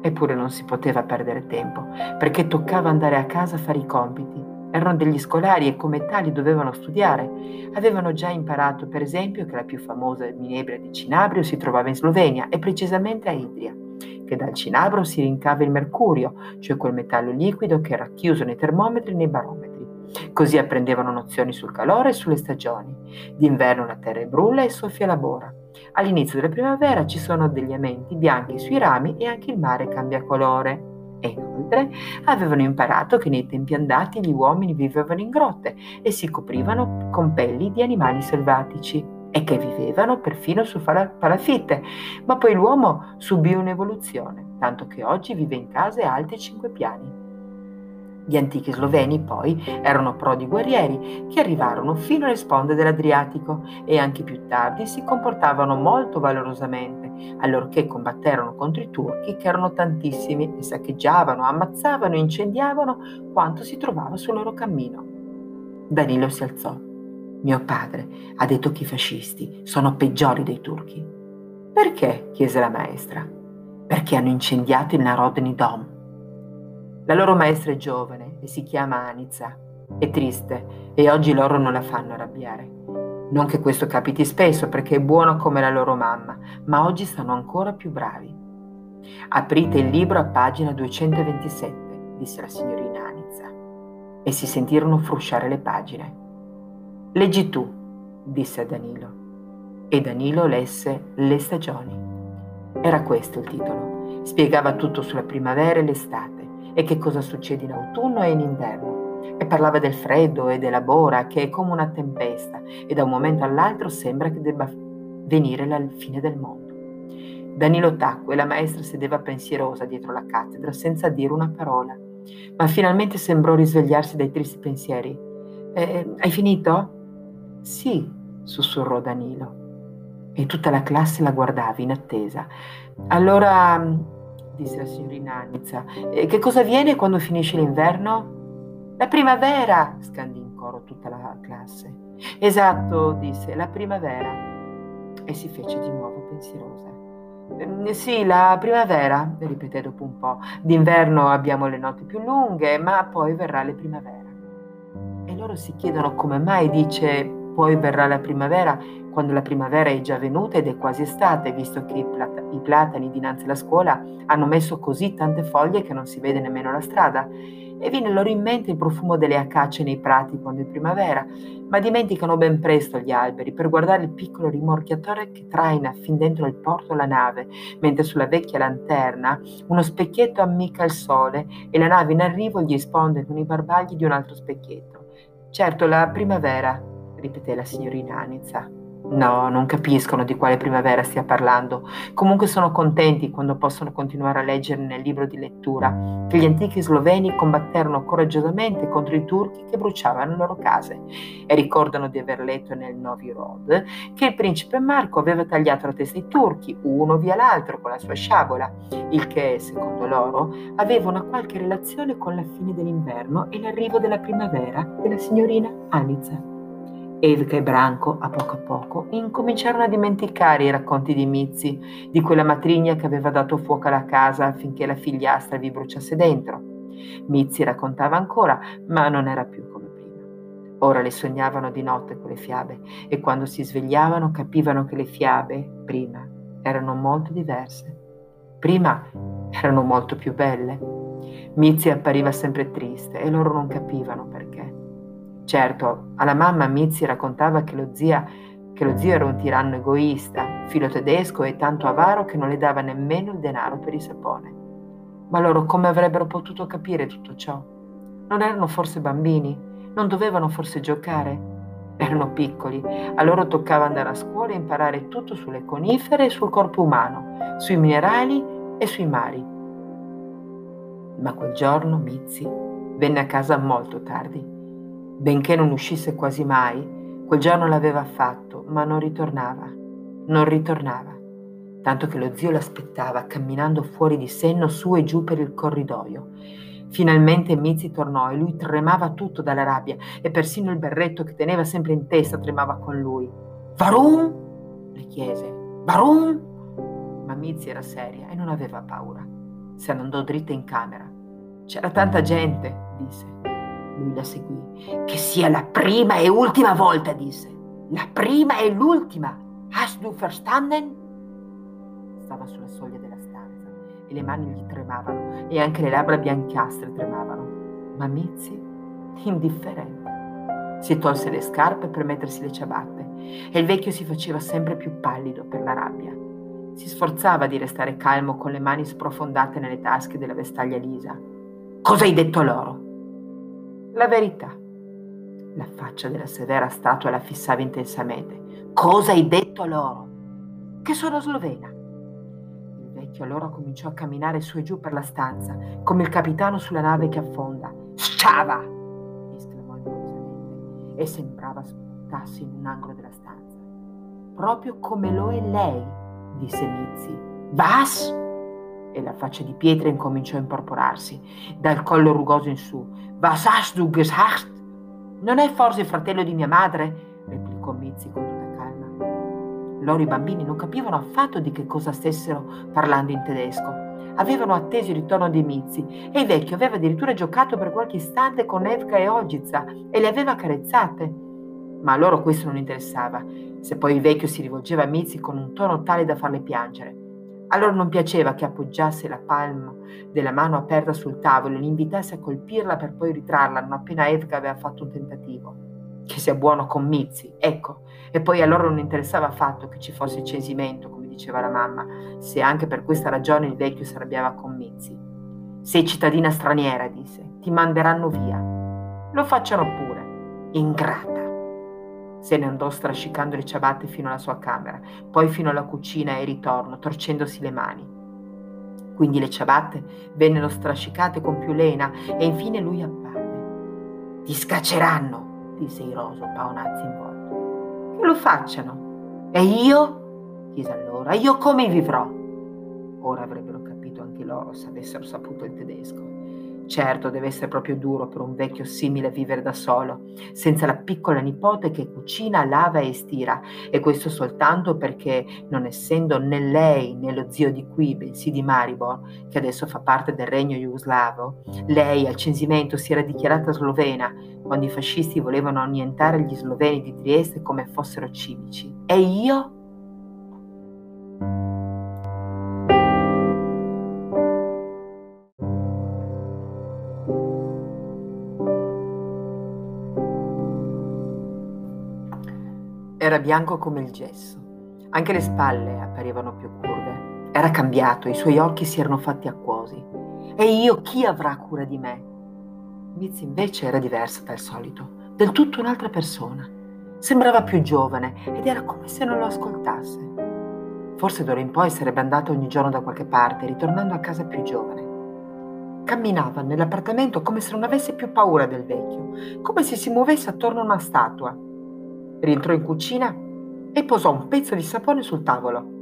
Eppure non si poteva perdere tempo, perché toccava andare a casa a fare i compiti. Erano degli scolari e come tali dovevano studiare. Avevano già imparato, per esempio, che la più famosa minebra di Cinabrio si trovava in Slovenia e precisamente a Idria, che dal cinabro si rincava il mercurio, cioè quel metallo liquido che era chiuso nei termometri e nei barometri. Così apprendevano nozioni sul calore e sulle stagioni. D'inverno la terra è brulla e soffia la bora. All'inizio della primavera ci sono degli amenti bianchi sui rami e anche il mare cambia colore. E inoltre avevano imparato che nei tempi andati gli uomini vivevano in grotte e si coprivano con pelli di animali selvatici e che vivevano perfino su palafitte, ma poi l'uomo subì un'evoluzione, tanto che oggi vive in case alte cinque piani. Gli antichi sloveni poi erano prodi guerrieri che arrivarono fino alle sponde dell'Adriatico e anche più tardi si comportavano molto valorosamente, allorché combatterono contro i turchi che erano tantissimi e saccheggiavano, ammazzavano e incendiavano quanto si trovava sul loro cammino. Danilo si alzò. Mio padre ha detto che i fascisti sono peggiori dei turchi. Perché? chiese la maestra. Perché hanno incendiato il Narodni Dom la loro maestra è giovane e si chiama Anizza. È triste e oggi loro non la fanno arrabbiare. Non che questo capiti spesso perché è buono come la loro mamma, ma oggi stanno ancora più bravi. Aprite il libro a pagina 227, disse la signorina Anizza, e si sentirono frusciare le pagine. Leggi tu, disse a Danilo. E Danilo lesse Le stagioni. Era questo il titolo. Spiegava tutto sulla primavera e l'estate e che cosa succede in autunno e in inverno. E parlava del freddo e della bora che è come una tempesta e da un momento all'altro sembra che debba venire la fine del mondo. Danilo tacque e la maestra sedeva pensierosa dietro la cattedra senza dire una parola, ma finalmente sembrò risvegliarsi dai tristi pensieri. Eh, hai finito? Sì, sussurrò Danilo. E tutta la classe la guardava in attesa. Allora disse la signorina Anizza. E che cosa avviene quando finisce l'inverno? La primavera, scandì in coro tutta la classe. Esatto, disse, la primavera. E si fece di nuovo pensierosa. Ehm, sì, la primavera, ripeté dopo un po'. D'inverno abbiamo le notti più lunghe, ma poi verrà la primavera. E loro si chiedono come mai dice poi verrà la primavera quando la primavera è già venuta ed è quasi estate, visto che i, plat- i platani dinanzi alla scuola hanno messo così tante foglie che non si vede nemmeno la strada. E viene loro in mente il profumo delle acacie nei prati quando è primavera, ma dimenticano ben presto gli alberi per guardare il piccolo rimorchiatore che traina fin dentro il porto la nave, mentre sulla vecchia lanterna uno specchietto ammicca il sole e la nave in arrivo gli risponde con i barbagli di un altro specchietto. Certo, la primavera, ripeté la signorina Anizza. No, non capiscono di quale primavera stia parlando. Comunque sono contenti quando possono continuare a leggere nel libro di lettura che gli antichi sloveni combatterono coraggiosamente contro i turchi che bruciavano le loro case e ricordano di aver letto nel Novi Rod che il principe Marco aveva tagliato la testa ai turchi, uno via l'altro con la sua sciabola, il che, secondo loro, aveva una qualche relazione con la fine dell'inverno e l'arrivo della primavera della signorina Anizza. Elga e Branco, a poco a poco, incominciarono a dimenticare i racconti di Mizzi, di quella matrigna che aveva dato fuoco alla casa affinché la figliastra vi bruciasse dentro. Mizzi raccontava ancora, ma non era più come prima. Ora le sognavano di notte quelle fiabe e quando si svegliavano capivano che le fiabe, prima, erano molto diverse. Prima erano molto più belle. Mizzi appariva sempre triste e loro non capivano perché. Certo, alla mamma Mizzi raccontava che lo, zia, che lo zio era un tiranno egoista, filo tedesco e tanto avaro che non le dava nemmeno il denaro per il sapone. Ma loro come avrebbero potuto capire tutto ciò? Non erano forse bambini? Non dovevano forse giocare? Erano piccoli, a loro toccava andare a scuola e imparare tutto sulle conifere e sul corpo umano, sui minerali e sui mari. Ma quel giorno Mizzi venne a casa molto tardi. Benché non uscisse quasi mai, quel giorno l'aveva fatto, ma non ritornava, non ritornava, tanto che lo zio l'aspettava camminando fuori di senno su e giù per il corridoio Finalmente Mizzi tornò e lui tremava tutto dalla rabbia e persino il berretto che teneva sempre in testa tremava con lui. Varum? le chiese. Varum? Ma Mizzi era seria e non aveva paura. Se ne andò dritta in camera. C'era tanta gente, disse. Lui la seguì. Che sia la prima e ultima volta, disse. La prima e l'ultima. Hast du verstanden? Stava sulla soglia della e le mani gli tremavano e anche le labbra biancastre tremavano. Ma Mizzi, indifferente, si tolse le scarpe per mettersi le ciabatte e il vecchio si faceva sempre più pallido per la rabbia. Si sforzava di restare calmo con le mani sprofondate nelle tasche della vestaglia lisa. Cosa hai detto loro? La verità. La faccia della severa statua la fissava intensamente. Cosa hai detto loro? Che sono slovena vecchio allora cominciò a camminare su e giù per la stanza, come il capitano sulla nave che affonda. Sciava! esclamò improvvisamente e sembrava sputtasse in un angolo della stanza. Proprio come lo è lei, disse Mizzi. Vas? E la faccia di pietra incominciò a imporporarsi, dal collo rugoso in su. Du gesagt? Non è forse il fratello di mia madre? replicò Mizzi con loro i bambini non capivano affatto di che cosa stessero parlando in tedesco. Avevano atteso il ritorno dei Mizzi e il vecchio aveva addirittura giocato per qualche istante con Evka e Olgiza e le aveva carezzate. Ma a loro questo non interessava, se poi il vecchio si rivolgeva a Mizzi con un tono tale da farle piangere. A loro non piaceva che appoggiasse la palma della mano aperta sul tavolo e li invitasse a colpirla per poi ritrarla non appena Evka aveva fatto un tentativo. Che sia buono con Mizzi, ecco, e poi a loro non interessava affatto che ci fosse censimento, come diceva la mamma, se anche per questa ragione il vecchio si arrabbiava con Mizzi. Sei cittadina straniera, disse, ti manderanno via. Lo facciano pure. Ingrata. Se ne andò strascicando le ciabatte fino alla sua camera, poi fino alla cucina e ritorno, torcendosi le mani. Quindi le ciabatte vennero strascicate con più lena e infine lui apparve. Ti scacceranno, disse iroso Paonazzi in volta che lo facciano. E io? chiese allora, io come vivrò? Ora avrebbero capito anche loro se avessero saputo il tedesco. Certo, deve essere proprio duro per un vecchio simile vivere da solo, senza la piccola nipote che cucina, lava e stira, e questo soltanto perché, non essendo né lei né lo zio di qui, bensì di Maribor, che adesso fa parte del regno jugoslavo, lei al censimento si era dichiarata slovena, quando i fascisti volevano annientare gli sloveni di Trieste come fossero cimici. E io? Era bianco come il gesso. Anche le spalle apparivano più curve. Era cambiato, i suoi occhi si erano fatti acquosi. E io chi avrà cura di me? Miz invece era diversa dal solito, del tutto un'altra persona. Sembrava più giovane ed era come se non lo ascoltasse. Forse d'ora in poi sarebbe andata ogni giorno da qualche parte, ritornando a casa più giovane. Camminava nell'appartamento come se non avesse più paura del vecchio, come se si muovesse attorno a una statua Rientrò in cucina e posò un pezzo di sapone sul tavolo.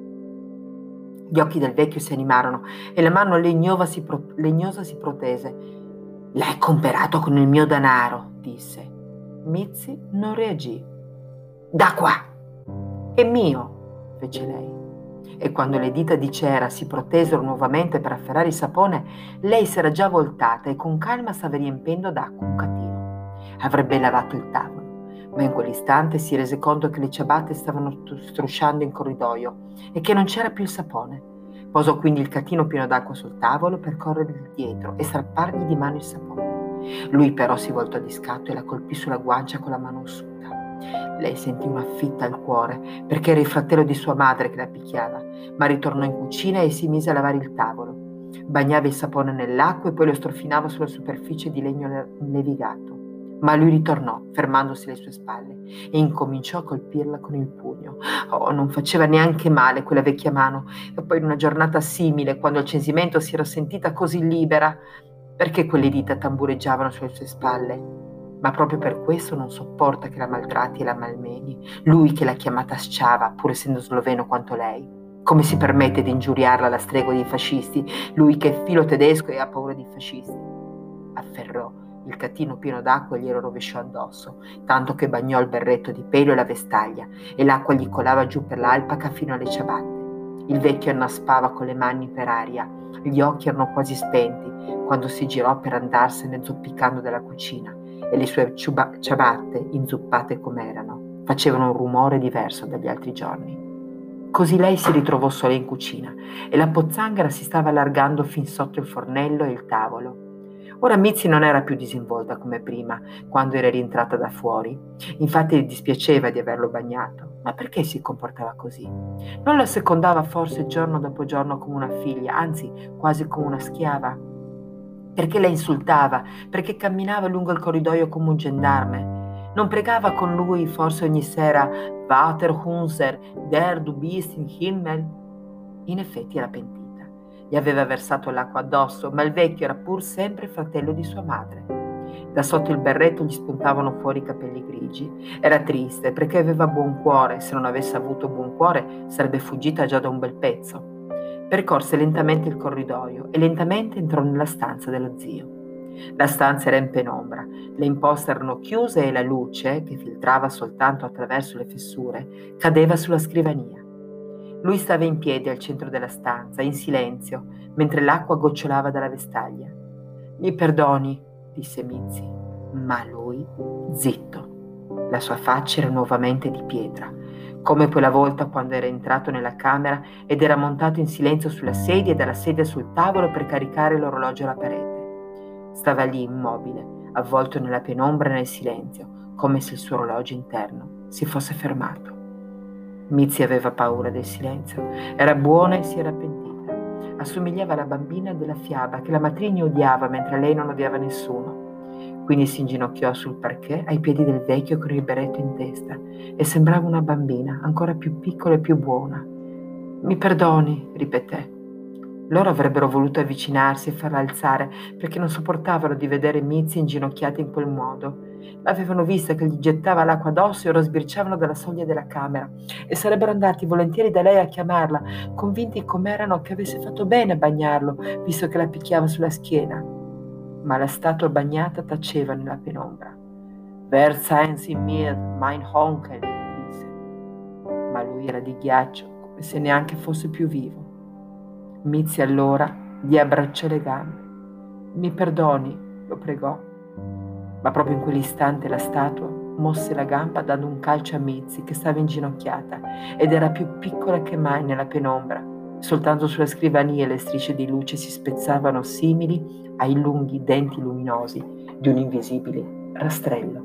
Gli occhi del vecchio si animarono e la mano legnosa si, pro- legnosa si protese. L'hai comperato con il mio denaro, disse. Mizzi non reagì. Da qua! È mio, fece lei. E quando le dita di cera si protesero nuovamente per afferrare il sapone, lei s'era già voltata e con calma stava riempendo d'acqua un catino. Avrebbe lavato il tavolo ma in quell'istante si rese conto che le ciabatte stavano strusciando in corridoio e che non c'era più il sapone. Posò quindi il catino pieno d'acqua sul tavolo per corrergli dietro e strappargli di mano il sapone. Lui però si voltò di scatto e la colpì sulla guancia con la mano ossuta. Lei sentì una fitta al cuore perché era il fratello di sua madre che la picchiava, ma ritornò in cucina e si mise a lavare il tavolo. Bagnava il sapone nell'acqua e poi lo strofinava sulla superficie di legno levigato. Ma lui ritornò, fermandosi alle sue spalle, e incominciò a colpirla con il pugno. Oh, non faceva neanche male quella vecchia mano. E poi in una giornata simile, quando il censimento si era sentita così libera, perché quelle dita tambureggiavano sulle sue spalle? Ma proprio per questo non sopporta che la maltratti e la malmeni, lui che l'ha chiamata sciava, pur essendo sloveno quanto lei. Come si permette di ingiuriarla alla stregua dei fascisti, lui che è filo tedesco e ha paura dei fascisti? Afferrò il catino pieno d'acqua glielo rovesciò addosso, tanto che bagnò il berretto di pelo e la vestaglia, e l'acqua gli colava giù per l'alpaca fino alle ciabatte. Il vecchio annaspava con le mani per aria, gli occhi erano quasi spenti quando si girò per andarsene zoppicando dalla cucina e le sue ciuba- ciabatte, inzuppate com'erano, facevano un rumore diverso dagli altri giorni. Così lei si ritrovò sola in cucina e la pozzanghera si stava allargando fin sotto il fornello e il tavolo. Ora Mizzi non era più disinvolta come prima, quando era rientrata da fuori. Infatti gli dispiaceva di averlo bagnato. Ma perché si comportava così? Non la secondava forse giorno dopo giorno come una figlia, anzi quasi come una schiava? Perché la insultava? Perché camminava lungo il corridoio come un gendarme? Non pregava con lui forse ogni sera Vater Hunser, der du bist in Himmel? In effetti era pentita. Gli aveva versato l'acqua addosso, ma il vecchio era pur sempre fratello di sua madre. Da sotto il berretto gli spuntavano fuori i capelli grigi. Era triste perché aveva buon cuore, se non avesse avuto buon cuore sarebbe fuggita già da un bel pezzo. Percorse lentamente il corridoio e lentamente entrò nella stanza dello zio. La stanza era in penombra, le imposte erano chiuse e la luce, che filtrava soltanto attraverso le fessure, cadeva sulla scrivania. Lui stava in piedi al centro della stanza, in silenzio, mentre l'acqua gocciolava dalla vestaglia. Mi perdoni, disse Mizzi, ma lui zitto. La sua faccia era nuovamente di pietra, come quella volta quando era entrato nella camera ed era montato in silenzio sulla sedia e dalla sedia sul tavolo per caricare l'orologio alla parete. Stava lì immobile, avvolto nella penombra e nel silenzio, come se il suo orologio interno si fosse fermato. Mizzi aveva paura del silenzio, era buona e si era pentita. Assomigliava alla bambina della fiaba che la matrigna odiava mentre lei non odiava nessuno. Quindi si inginocchiò sul parquet ai piedi del vecchio con il berretto in testa e sembrava una bambina, ancora più piccola e più buona. Mi perdoni, ripeté. Loro avrebbero voluto avvicinarsi e farla alzare perché non sopportavano di vedere Mizzi inginocchiata in quel modo. L'avevano vista che gli gettava l'acqua addosso e ora sbirciavano dalla soglia della camera e sarebbero andati volentieri da lei a chiamarla, convinti com'erano che avesse fatto bene a bagnarlo, visto che la picchiava sulla schiena. Ma la statua bagnata taceva nella penombra. Wer sein Sie mir, mein Onkel, disse. Ma lui era di ghiaccio, come se neanche fosse più vivo. Mizzi allora gli abbracciò le gambe. Mi perdoni, lo pregò. Ma proprio in quell'istante la statua mosse la gamba dando un calcio a Mizzi che stava inginocchiata ed era più piccola che mai nella penombra. Soltanto sulla scrivania le strisce di luce si spezzavano simili ai lunghi denti luminosi di un invisibile rastrello.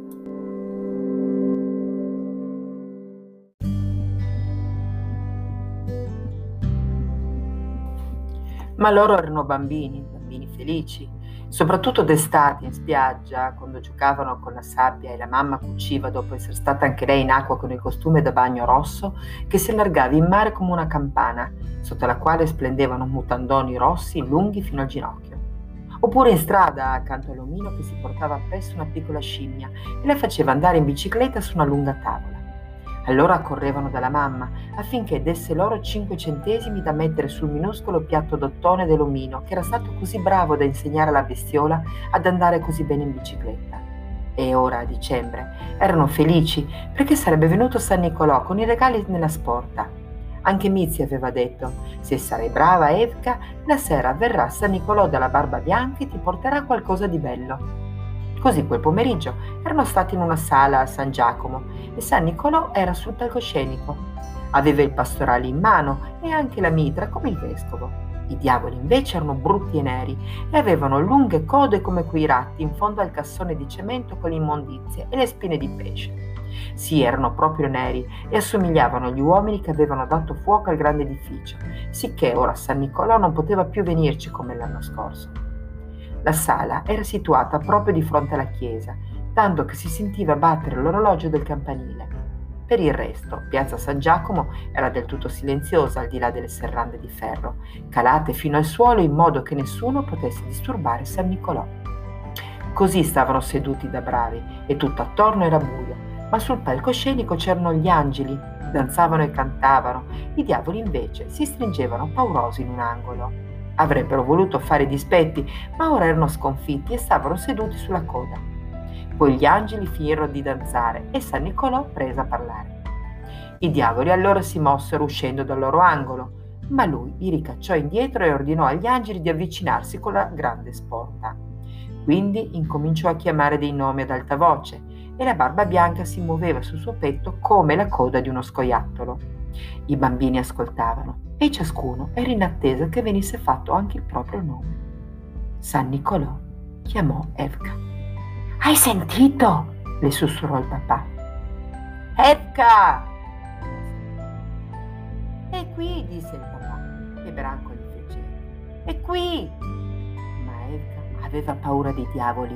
Ma loro erano bambini, bambini felici, soprattutto d'estate in spiaggia, quando giocavano con la sabbia e la mamma cuciva dopo essere stata anche lei in acqua con il costume da bagno rosso che si allargava in mare come una campana, sotto la quale splendevano mutandoni rossi lunghi fino al ginocchio. Oppure in strada accanto all'omino che si portava appresso una piccola scimmia e la faceva andare in bicicletta su una lunga tavola. Allora correvano dalla mamma affinché desse loro cinque centesimi da mettere sul minuscolo piatto d'ottone dell'omino che era stato così bravo da insegnare alla bestiola ad andare così bene in bicicletta. E ora, a dicembre, erano felici perché sarebbe venuto San Nicolò con i regali nella sporta. Anche Mizzi aveva detto, se sarai brava Evka, la sera verrà San Nicolò dalla barba bianca e ti porterà qualcosa di bello. Così quel pomeriggio erano stati in una sala a San Giacomo e San Nicolò era sul palcoscenico. Aveva il pastorale in mano e anche la mitra come il vescovo. I diavoli invece erano brutti e neri e avevano lunghe code come quei ratti in fondo al cassone di cemento con le immondizie e le spine di pesce. Sì, erano proprio neri e assomigliavano agli uomini che avevano dato fuoco al grande edificio, sicché ora San Nicolò non poteva più venirci come l'anno scorso. La sala era situata proprio di fronte alla chiesa, tanto che si sentiva battere l'orologio del campanile. Per il resto, piazza San Giacomo era del tutto silenziosa al di là delle serrande di ferro, calate fino al suolo in modo che nessuno potesse disturbare San Nicolò. Così stavano seduti da bravi e tutto attorno era buio, ma sul palcoscenico c'erano gli angeli, danzavano e cantavano, i diavoli invece si stringevano paurosi in un angolo. Avrebbero voluto fare dispetti, ma ora erano sconfitti e stavano seduti sulla coda. Poi gli angeli finirono di danzare e San Nicolò prese a parlare. I diavoli allora si mossero uscendo dal loro angolo, ma lui li ricacciò indietro e ordinò agli angeli di avvicinarsi con la grande sporta. Quindi incominciò a chiamare dei nomi ad alta voce e la barba bianca si muoveva sul suo petto come la coda di uno scoiattolo. I bambini ascoltavano e ciascuno era in attesa che venisse fatto anche il proprio nome. San Nicolò chiamò Evka. Hai sentito? le sussurrò il papà. Evka! È qui, disse il papà, e Branco gli fece. È qui! Ma Evka aveva paura dei diavoli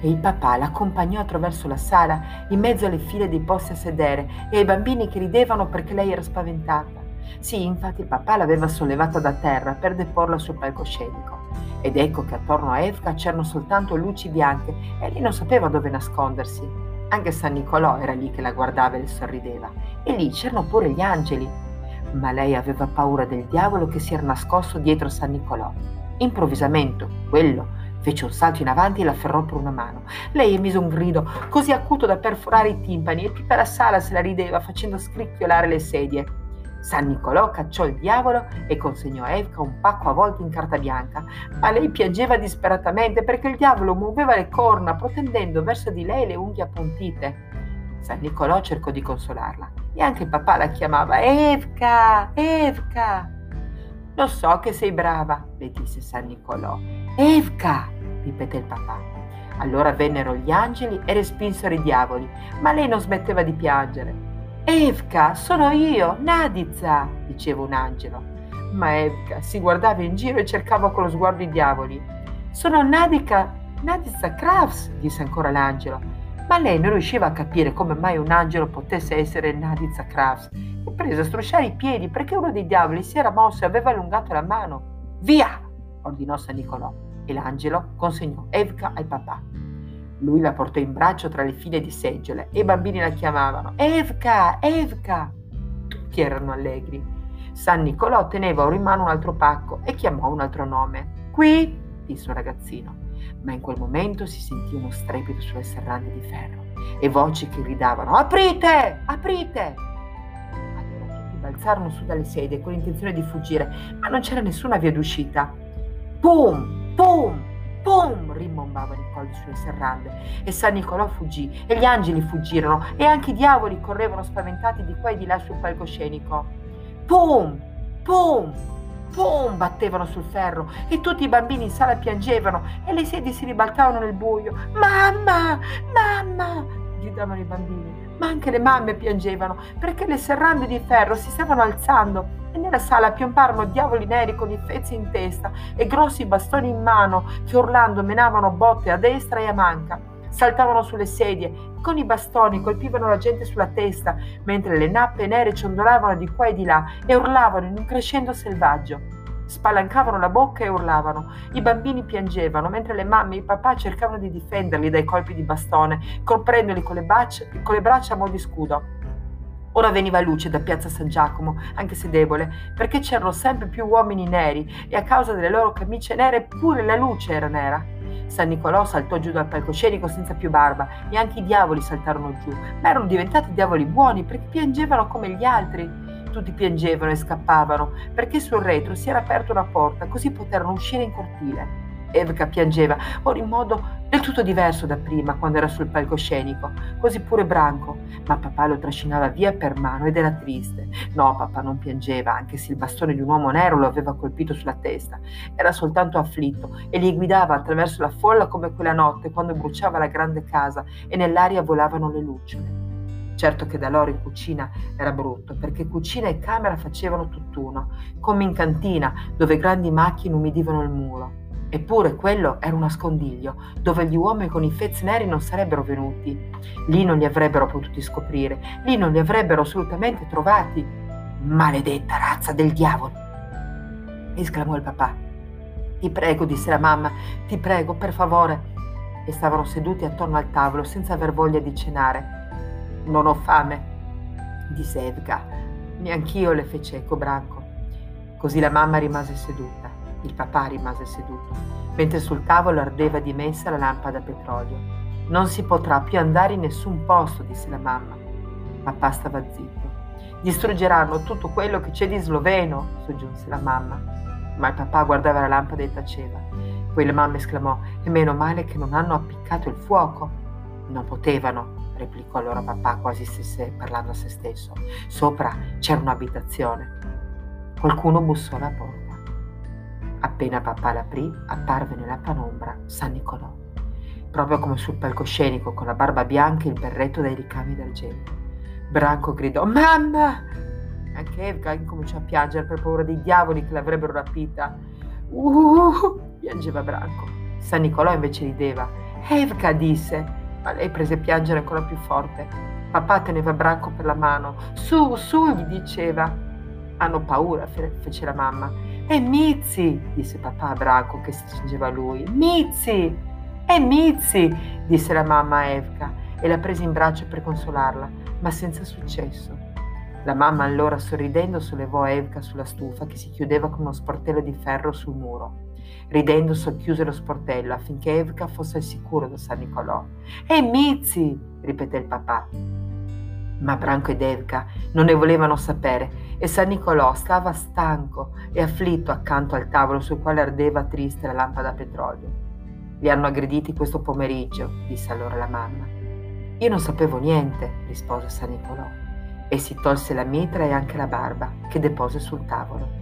e il papà l'accompagnò attraverso la sala in mezzo alle file dei posti a sedere e ai bambini che ridevano perché lei era spaventata. Sì, infatti papà l'aveva sollevata da terra per deporla sul palcoscenico. Ed ecco che attorno a Evka c'erano soltanto luci bianche e lei non sapeva dove nascondersi. Anche San Nicolò era lì che la guardava e le sorrideva. E lì c'erano pure gli angeli. Ma lei aveva paura del diavolo che si era nascosto dietro San Nicolò. Improvvisamente, quello fece un salto in avanti e la afferrò per una mano. Lei emise un grido così acuto da perforare i timpani e tutta la sala se la rideva facendo scricchiolare le sedie. San Nicolò cacciò il diavolo e consegnò a Evka un pacco avvolto in carta bianca, ma lei piangeva disperatamente perché il diavolo muoveva le corna protendendo verso di lei le unghie appuntite. San Nicolò cercò di consolarla e anche il papà la chiamava Evka, Evka. Lo so che sei brava, le disse San Nicolò. Evka, ripeté il papà. Allora vennero gli angeli e respinsero i diavoli, ma lei non smetteva di piangere. Evka, sono io, Nadiza, diceva un angelo. Ma Evka si guardava in giro e cercava con lo sguardo i diavoli. Sono Nadica, Nadiza Krafts, disse ancora l'angelo. Ma lei non riusciva a capire come mai un angelo potesse essere Nadiza Krafts e prese a strusciare i piedi perché uno dei diavoli si era mosso e aveva allungato la mano. Via! ordinò San Nicolò e l'angelo consegnò Evka al papà. Lui la portò in braccio tra le file di seggiole e i bambini la chiamavano Evka, Evka. Tutti erano allegri. San Nicolò teneva ora in mano un altro pacco e chiamò un altro nome. Qui, disse un ragazzino. Ma in quel momento si sentì uno strepito sulle serrande di ferro e voci che gridavano Aprite! Aprite! Allora tutti balzarono su dalle sedie con l'intenzione di fuggire, ma non c'era nessuna via d'uscita. Pum! Pum! Pum! rimbombavano i colli sulle serrande e San Nicolò fuggì e gli angeli fuggirono e anche i diavoli correvano spaventati di qua e di là sul palcoscenico. Pum! Pum! Pum! battevano sul ferro e tutti i bambini in sala piangevano e le sedie si ribaltavano nel buio. Mamma! Mamma! gridavano i bambini, ma anche le mamme piangevano perché le serrande di ferro si stavano alzando e nella sala piomparono diavoli neri con i fezzi in testa e grossi bastoni in mano che urlando menavano botte a destra e a manca. Saltavano sulle sedie e con i bastoni colpivano la gente sulla testa, mentre le nappe nere ciondolavano di qua e di là e urlavano in un crescendo selvaggio. Spalancavano la bocca e urlavano. I bambini piangevano, mentre le mamme e i papà cercavano di difenderli dai colpi di bastone, colprendoli con le, braccia, con le braccia a mo' di scudo. Ora veniva luce da piazza San Giacomo, anche se debole, perché c'erano sempre più uomini neri e a causa delle loro camicie nere pure la luce era nera. San Nicolò saltò giù dal palcoscenico senza più barba e anche i diavoli saltarono giù, ma erano diventati diavoli buoni perché piangevano come gli altri. Tutti piangevano e scappavano perché sul retro si era aperta una porta così poterono uscire in cortile. Evka piangeva, ora in modo del tutto diverso da prima, quando era sul palcoscenico. Così pure Branco. Ma papà lo trascinava via per mano ed era triste. No, papà non piangeva, anche se il bastone di un uomo nero lo aveva colpito sulla testa. Era soltanto afflitto e li guidava attraverso la folla come quella notte, quando bruciava la grande casa e nell'aria volavano le lucciole. Certo che da loro in cucina era brutto, perché cucina e camera facevano tutt'uno, come in cantina, dove grandi macchie inumidivano il muro. Eppure quello era un nascondiglio, dove gli uomini con i fez neri non sarebbero venuti. Lì non li avrebbero potuti scoprire, lì non li avrebbero assolutamente trovati. Maledetta razza del diavolo! esclamò il papà. Ti prego, disse la mamma, ti prego, per favore. E stavano seduti attorno al tavolo senza aver voglia di cenare. Non ho fame, disse Evga. Neanch'io le fece eco Branco. Così la mamma rimase seduta. Il papà rimase seduto, mentre sul tavolo ardeva dimessa la lampada a petrolio. Non si potrà più andare in nessun posto, disse la mamma. Papà stava zitto. Distruggeranno tutto quello che c'è di sloveno, soggiunse la mamma. Ma il papà guardava la lampada e taceva. Poi la mamma esclamò: E meno male che non hanno appiccato il fuoco. Non potevano, replicò allora papà, quasi stesse parlando a se stesso. Sopra c'era un'abitazione. Qualcuno bussò alla porta. Appena papà l'aprì, apparve nella panombra San Nicolò, proprio come sul palcoscenico, con la barba bianca e il berretto dai ricami d'argento. Branco gridò: Mamma! Anche Evka incominciò a piangere per paura dei diavoli che l'avrebbero rapita. Uh, piangeva Branco. San Nicolò invece rideva. Evka disse, ma lei prese a piangere ancora più forte. Papà teneva Branco per la mano. Su, su, gli diceva. Hanno paura, fece la mamma. È Mizzi, disse papà a Branco che si stringeva a lui. Mizzi! È Mizzi! disse la mamma a Evka e la prese in braccio per consolarla, ma senza successo. La mamma allora sorridendo sollevò Evka sulla stufa che si chiudeva con uno sportello di ferro sul muro. Ridendo socchiuse lo sportello affinché Evka fosse al sicuro da San Nicolò. È Mizzi! ripeté il papà. Ma Branco ed Evka non ne volevano sapere e San Nicolò stava stanco e afflitto accanto al tavolo sul quale ardeva triste la lampada a petrolio. Li hanno aggrediti questo pomeriggio, disse allora la mamma. Io non sapevo niente, rispose San Nicolò, e si tolse la mitra e anche la barba, che depose sul tavolo.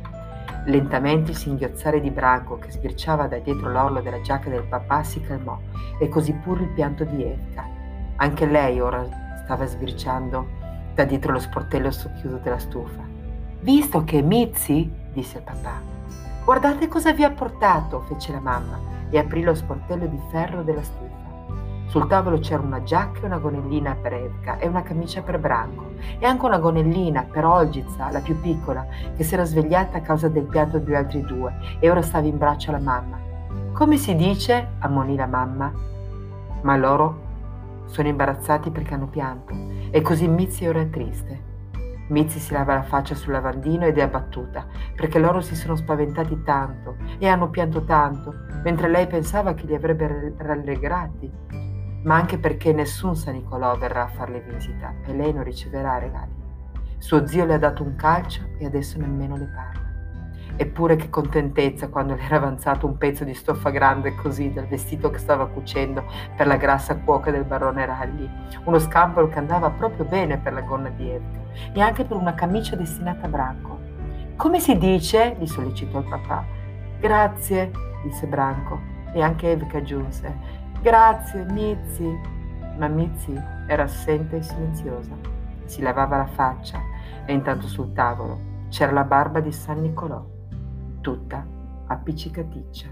Lentamente il singhiozzare di Branco, che sbirciava da dietro l'orlo della giacca del papà, si calmò, e così pure il pianto di Evka. Anche lei ora stava sbirciando da dietro lo sportello socchiuso della stufa. Visto che Mizzi, disse il papà. Guardate cosa vi ha portato, fece la mamma e aprì lo sportello di ferro della stufa. Sul tavolo c'era una giacca e una gonellina per Evka e una camicia per Branco e anche una gonellina per Olgiza, la più piccola, che si era svegliata a causa del pianto degli altri due e ora stava in braccio alla mamma. Come si dice? ammonì la mamma. Ma loro sono imbarazzati perché hanno pianto e così Mizzi ora è triste. Mizzi si lava la faccia sul lavandino ed è abbattuta, perché loro si sono spaventati tanto e hanno pianto tanto, mentre lei pensava che li avrebbe rallegrati, ma anche perché nessun San Nicolò verrà a farle visita e lei non riceverà regali. Suo zio le ha dato un calcio e adesso nemmeno le parla. Eppure che contentezza quando le era avanzato un pezzo di stoffa grande così dal vestito che stava cucendo per la grassa cuoca del barone Ragli, uno scampolo che andava proprio bene per la gonna di Evka e anche per una camicia destinata a Branco. Come si dice? gli sollecitò il papà. Grazie, disse Branco e anche Evka aggiunse. Grazie, Mizzi. Ma Mizzi era assente e silenziosa. Si lavava la faccia e intanto sul tavolo c'era la barba di San Nicolò, tutta appiccicaticcia.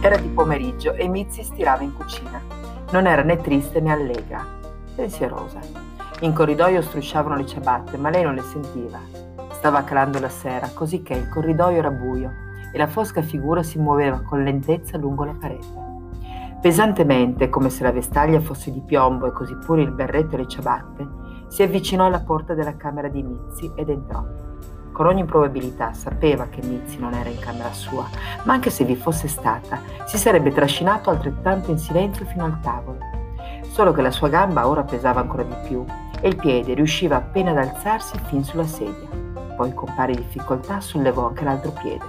Era di pomeriggio e Mizzi stirava in cucina. Non era né triste né allegra, pensierosa. In corridoio strusciavano le ciabatte, ma lei non le sentiva. Stava calando la sera, così che il corridoio era buio e la fosca figura si muoveva con lentezza lungo la parete. Pesantemente, come se la vestaglia fosse di piombo e così pure il berretto e le ciabatte, si avvicinò alla porta della camera di Mizzi ed entrò. Con ogni probabilità sapeva che Mizzi non era in camera sua, ma anche se vi fosse stata, si sarebbe trascinato altrettanto in silenzio fino al tavolo. Solo che la sua gamba ora pesava ancora di più e il piede riusciva appena ad alzarsi fin sulla sedia. Poi con pari difficoltà sollevò anche l'altro piede.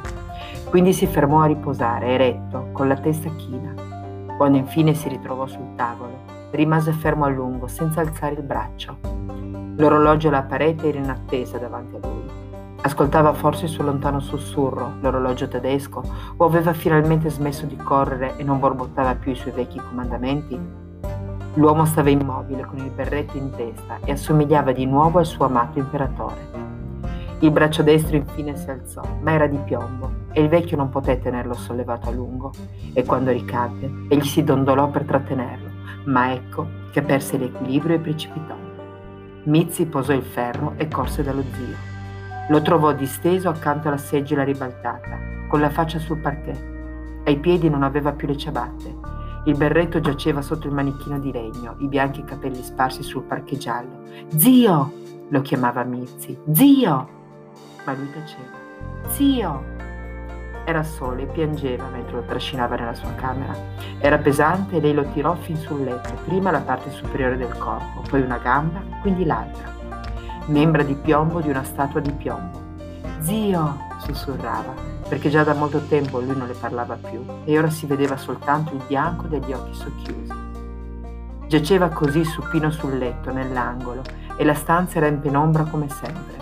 Quindi si fermò a riposare, eretto, con la testa china. Quando infine si ritrovò sul tavolo, rimase fermo a lungo, senza alzare il braccio. L'orologio alla parete era in attesa davanti a lui. Ascoltava forse il suo lontano sussurro, l'orologio tedesco, o aveva finalmente smesso di correre e non borbottava più i suoi vecchi comandamenti? L'uomo stava immobile con il berretto in testa e assomigliava di nuovo al suo amato imperatore. Il braccio destro infine si alzò, ma era di piombo e il vecchio non poté tenerlo sollevato a lungo e quando ricadde egli si dondolò per trattenerlo, ma ecco che perse l'equilibrio e precipitò. Mizzi posò il ferro e corse dallo zio. Lo trovò disteso accanto alla seggiola ribaltata, con la faccia sul parquet. Ai piedi non aveva più le ciabatte il berretto giaceva sotto il manichino di legno, i bianchi capelli sparsi sul parche giallo. Zio! lo chiamava Mizzi. Zio! Ma lui taceva. Zio! Era solo e piangeva mentre lo trascinava nella sua camera. Era pesante e lei lo tirò fin sul letto, prima la parte superiore del corpo, poi una gamba, quindi l'altra. Membra di piombo di una statua di piombo. Zio! sussurrava perché già da molto tempo lui non le parlava più e ora si vedeva soltanto il bianco degli occhi socchiusi. Giaceva così supino sul letto, nell'angolo, e la stanza era in penombra come sempre.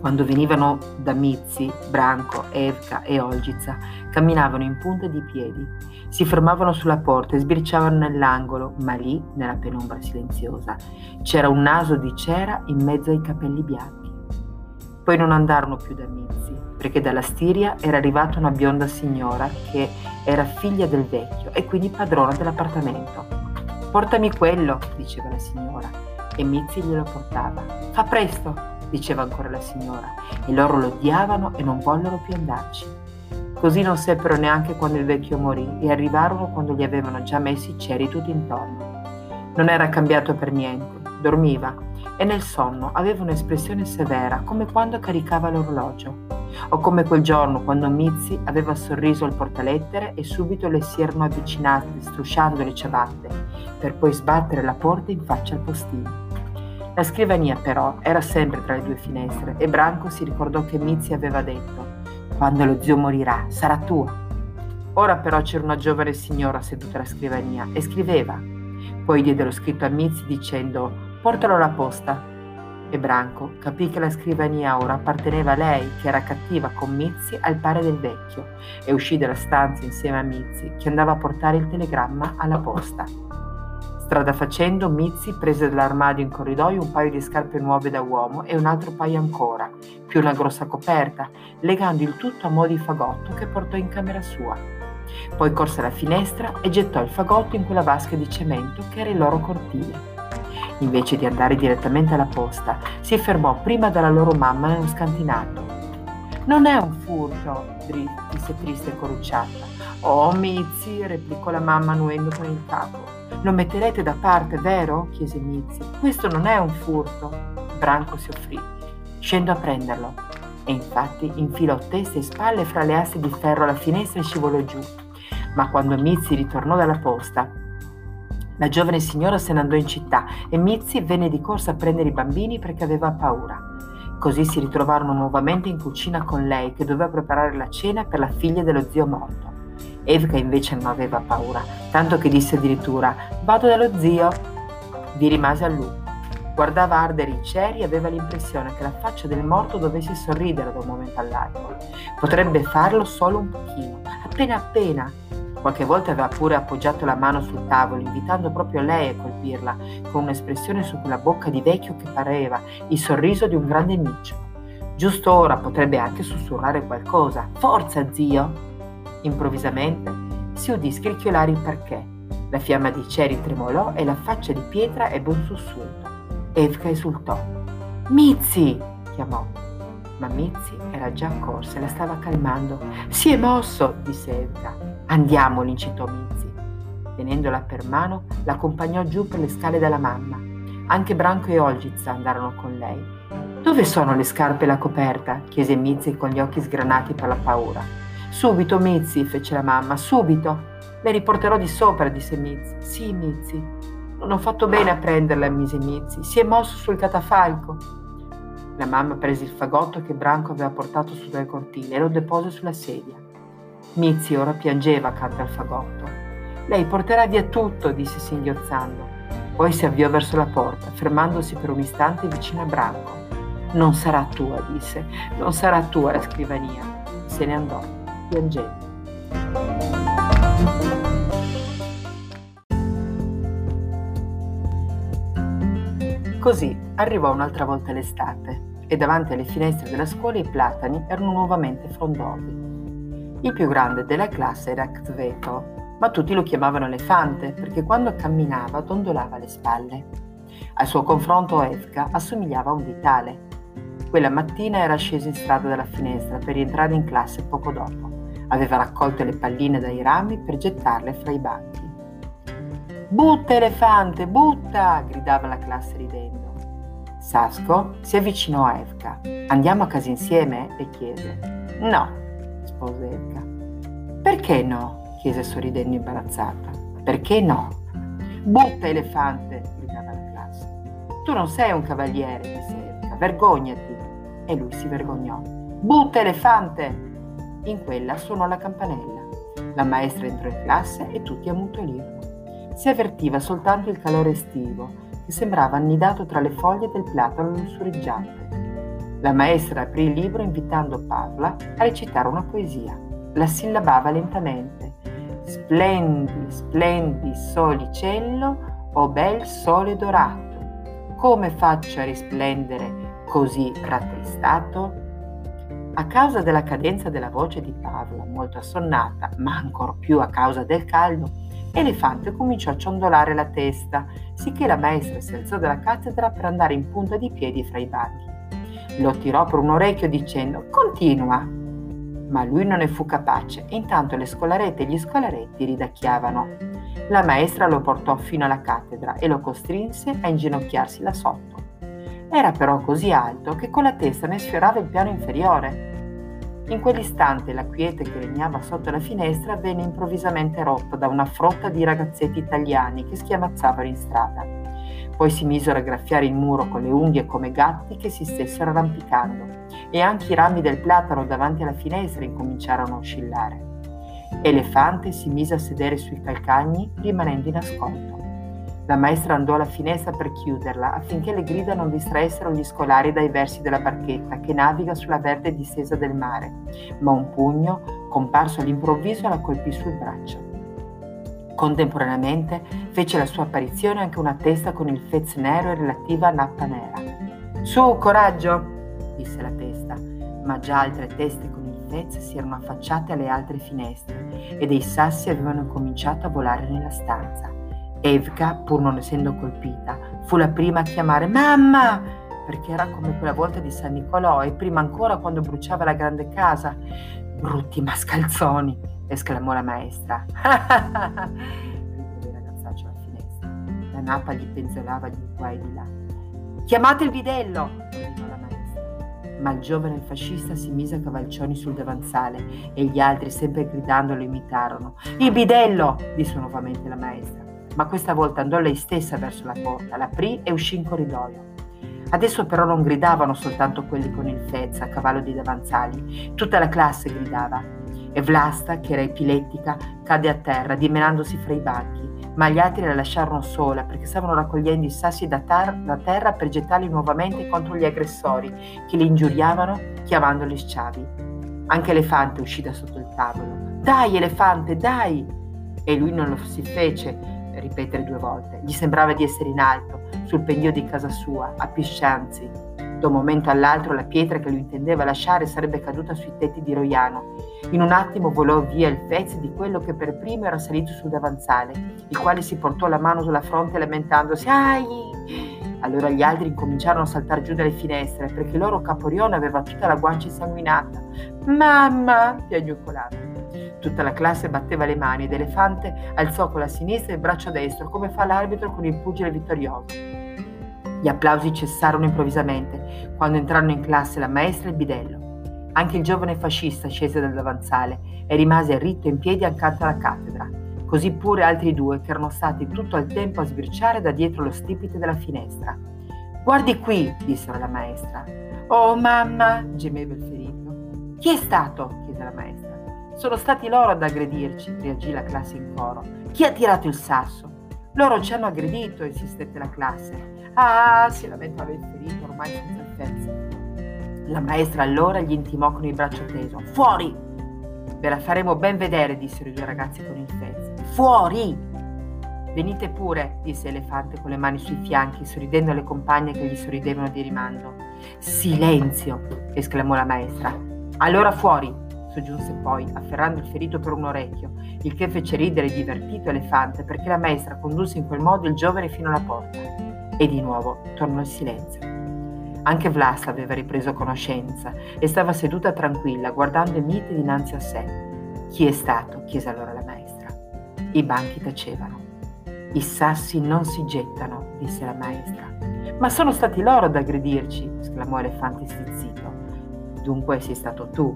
Quando venivano da Mizzi, Branco, Evka e Olgiza, camminavano in punta di piedi, si fermavano sulla porta e sbirciavano nell'angolo, ma lì, nella penombra silenziosa, c'era un naso di cera in mezzo ai capelli bianchi. Poi non andarono più da Mizzi, perché dalla Stiria era arrivata una bionda signora che era figlia del vecchio e quindi padrona dell'appartamento. Portami quello, diceva la signora, e Mizzi glielo portava. Fa presto, diceva ancora la signora, e loro lo odiavano e non vollero più andarci. Così non seppero neanche quando il vecchio morì e arrivarono quando gli avevano già messi i ceri tutti intorno. Non era cambiato per niente, dormiva e nel sonno aveva un'espressione severa come quando caricava l'orologio o come quel giorno quando Mizzi aveva sorriso al portalettere e subito le si erano avvicinate strusciando le ciabatte per poi sbattere la porta in faccia al postino. La scrivania però era sempre tra le due finestre e Branco si ricordò che Mizzi aveva detto quando lo zio morirà sarà tua. Ora però c'era una giovane signora seduta alla scrivania e scriveva. Poi diede lo scritto a Mizzi dicendo Portalo alla posta. E Branco capì che la scrivania ora apparteneva a lei, che era cattiva con Mizzi al pari del vecchio, e uscì dalla stanza insieme a Mizzi, che andava a portare il telegramma alla posta. Strada facendo, Mizzi prese dall'armadio in corridoio un paio di scarpe nuove da uomo e un altro paio ancora, più una grossa coperta, legando il tutto a mo' di fagotto che portò in camera sua. Poi corse alla finestra e gettò il fagotto in quella vasca di cemento che era il loro cortile. Invece di andare direttamente alla posta, si fermò prima dalla loro mamma nello scantinato. Non è un furto, disse triste e corrucciata. Oh, Mizzi, replicò la mamma annuendo con il capo. Lo metterete da parte, vero? chiese Mizzi. Questo non è un furto. Branco si offrì. Scendo a prenderlo. E infatti infilò testa e spalle fra le aste di ferro alla finestra e scivolò giù. Ma quando Mizzi ritornò dalla posta, la giovane signora se ne andò in città e Mizzi venne di corsa a prendere i bambini perché aveva paura. Così si ritrovarono nuovamente in cucina con lei che doveva preparare la cena per la figlia dello zio morto. Evka invece non aveva paura, tanto che disse addirittura vado dallo zio. Vi rimase a lungo. Guardava ardere i ceri e aveva l'impressione che la faccia del morto dovesse sorridere da un momento all'altro. Potrebbe farlo solo un pochino, appena appena, Qualche volta aveva pure appoggiato la mano sul tavolo, invitando proprio lei a colpirla, con un'espressione su quella bocca di vecchio che pareva il sorriso di un grande miccio. Giusto ora potrebbe anche sussurrare qualcosa. Forza, zio! Improvvisamente si udì scricchiolare il perché. La fiamma di ceri tremolò e la faccia di pietra ebbe un sussulto. Evka esultò. Mizzi! chiamò. Ma Mizzi era già accorsa e la stava calmando. Si è mosso, disse Evka. Andiamo, l'incitò Mizzi. Tenendola per mano, l'accompagnò giù per le scale della mamma. Anche Branco e Olgiz andarono con lei. Dove sono le scarpe e la coperta? chiese Mizzi con gli occhi sgranati per la paura. Subito, Mizzi, fece la mamma, subito. Le riporterò di sopra, disse Mizzi. Sì, Mizzi. Non ho fatto bene a prenderla, mise Mizzi. Si è mosso sul catafalco. La mamma prese il fagotto che Branco aveva portato su dal cortile e lo depose sulla sedia. Mizzi ora piangeva accanto al fagotto. Lei porterà via tutto, disse singhiozzando. Poi si avviò verso la porta, fermandosi per un istante vicino a Branco. Non sarà tua, disse, non sarà tua la scrivania. Se ne andò, piangendo. Così arrivò un'altra volta l'estate e davanti alle finestre della scuola i platani erano nuovamente frondosi. Il più grande della classe era Kzveto, ma tutti lo chiamavano elefante perché quando camminava dondolava le spalle. Al suo confronto Evka assomigliava a un vitale. Quella mattina era sceso in strada dalla finestra per rientrare in classe poco dopo. Aveva raccolto le palline dai rami per gettarle fra i banchi. Butta elefante, butta! gridava la classe ridendo. Sasco si avvicinò a Evka. Andiamo a casa insieme? le chiese. No, rispose Evka. Perché no? chiese sorridendo imbarazzata. Perché no? Butta elefante! gridava la classe. Tu non sei un cavaliere, disse Evka. Vergognati! E lui si vergognò. Butta elefante! In quella suonò la campanella. La maestra entrò in classe e tutti ammutolirono si avvertiva soltanto il calore estivo, che sembrava annidato tra le foglie del platano lussureggiante. La maestra aprì il libro invitando Pavla a recitare una poesia. La sillabava lentamente. Splendi, splendi, solicello, o bel sole dorato. Come faccio a risplendere così rattristato? A causa della cadenza della voce di Pavla, molto assonnata, ma ancor più a causa del caldo, Elefante cominciò a ciondolare la testa, sicché la maestra si alzò dalla cattedra per andare in punta di piedi fra i banchi. Lo tirò per un orecchio dicendo Continua! Ma lui non ne fu capace e intanto le scolarette e gli scolaretti ridacchiavano. La maestra lo portò fino alla cattedra e lo costrinse a inginocchiarsi là sotto. Era però così alto che con la testa ne sfiorava il piano inferiore in quell'istante la quiete che regnava sotto la finestra venne improvvisamente rotta da una frotta di ragazzetti italiani che schiamazzavano in strada. Poi si misero a graffiare il muro con le unghie come gatti che si stessero arrampicando e anche i rami del platano davanti alla finestra incominciarono a oscillare. Elefante si mise a sedere sui calcagni rimanendo in ascolto. La maestra andò alla finestra per chiuderla affinché le grida non distraessero gli scolari dai versi della barchetta che naviga sulla verde distesa del mare, ma un pugno, comparso all'improvviso, la colpì sul braccio. Contemporaneamente fece la sua apparizione anche una testa con il fez nero e relativa nappa nera. Su, coraggio! disse la testa, ma già altre teste con il fez si erano affacciate alle altre finestre e dei sassi avevano cominciato a volare nella stanza. Evka, pur non essendo colpita, fu la prima a chiamare Mamma! perché era come quella volta di San Nicolò e prima ancora quando bruciava la grande casa. Brutti mascalzoni! Esclamò la maestra. Rideva il ragazzaccio alla finestra. La napa gli penzolava di qua e di là. Chiamate il bidello! ordinò la maestra. Ma il giovane fascista si mise a cavalcioni sul davanzale e gli altri, sempre gridando, lo imitarono. Il bidello! disse nuovamente la maestra ma questa volta andò lei stessa verso la porta, l'aprì e uscì in corridoio. Adesso però non gridavano soltanto quelli con il fez a cavallo di davanzali, tutta la classe gridava. E Vlasta, che era epilettica, cadde a terra, dimenandosi fra i banchi, ma gli altri la lasciarono sola perché stavano raccogliendo i sassi da, tar- da terra per gettarli nuovamente contro gli aggressori che li ingiuriavano chiamandoli sciavi. Anche Elefante uscì da sotto il tavolo. Dai, Elefante, dai! E lui non lo si fece ripetere due volte. Gli sembrava di essere in alto, sul pendio di casa sua, a Piscianzi. Da un momento all'altro la pietra che lui intendeva lasciare sarebbe caduta sui tetti di Roiano. In un attimo volò via il fez di quello che per primo era salito sul davanzale, il quale si portò la mano sulla fronte lamentandosi «Ai!». Allora gli altri incominciarono a saltare giù dalle finestre perché il loro caporione aveva tutta la guancia insanguinata. «Mamma!» piagnucolava. Tutta la classe batteva le mani ed Elefante alzò con la sinistra il braccio destro come fa l'arbitro con il pugile vittorioso. Gli applausi cessarono improvvisamente quando entrarono in classe la maestra e il bidello. Anche il giovane fascista scese dal davanzale e rimase ritto in piedi accanto alla cattedra, così pure altri due che erano stati tutto il tempo a sbirciare da dietro lo stipite della finestra. Guardi qui, dissero la maestra. Oh mamma, gemeva il ferito. Chi è stato? chiese la maestra. Sono stati loro ad aggredirci, reagì la classe in coro. Chi ha tirato il sasso? Loro ci hanno aggredito, insistette la classe. Ah, si lamentava il ferito ormai senza offense. La maestra allora gli intimò con il braccio teso. Fuori! Ve la faremo ben vedere, dissero i due ragazzi con il fez. Fuori! Venite pure, disse Elefante con le mani sui fianchi, sorridendo alle compagne che gli sorridevano di rimando. Silenzio! esclamò la maestra. Allora fuori! soggiunse poi, afferrando il ferito per un orecchio, il che fece ridere divertito Elefante perché la maestra condusse in quel modo il giovane fino alla porta. E di nuovo tornò il silenzio. Anche Vlas aveva ripreso conoscenza e stava seduta tranquilla, guardando i miti dinanzi a sé. Chi è stato? chiese allora la maestra. I banchi tacevano. I sassi non si gettano, disse la maestra. Ma sono stati loro ad aggredirci, esclamò Elefante stizzito. Dunque sei stato tu.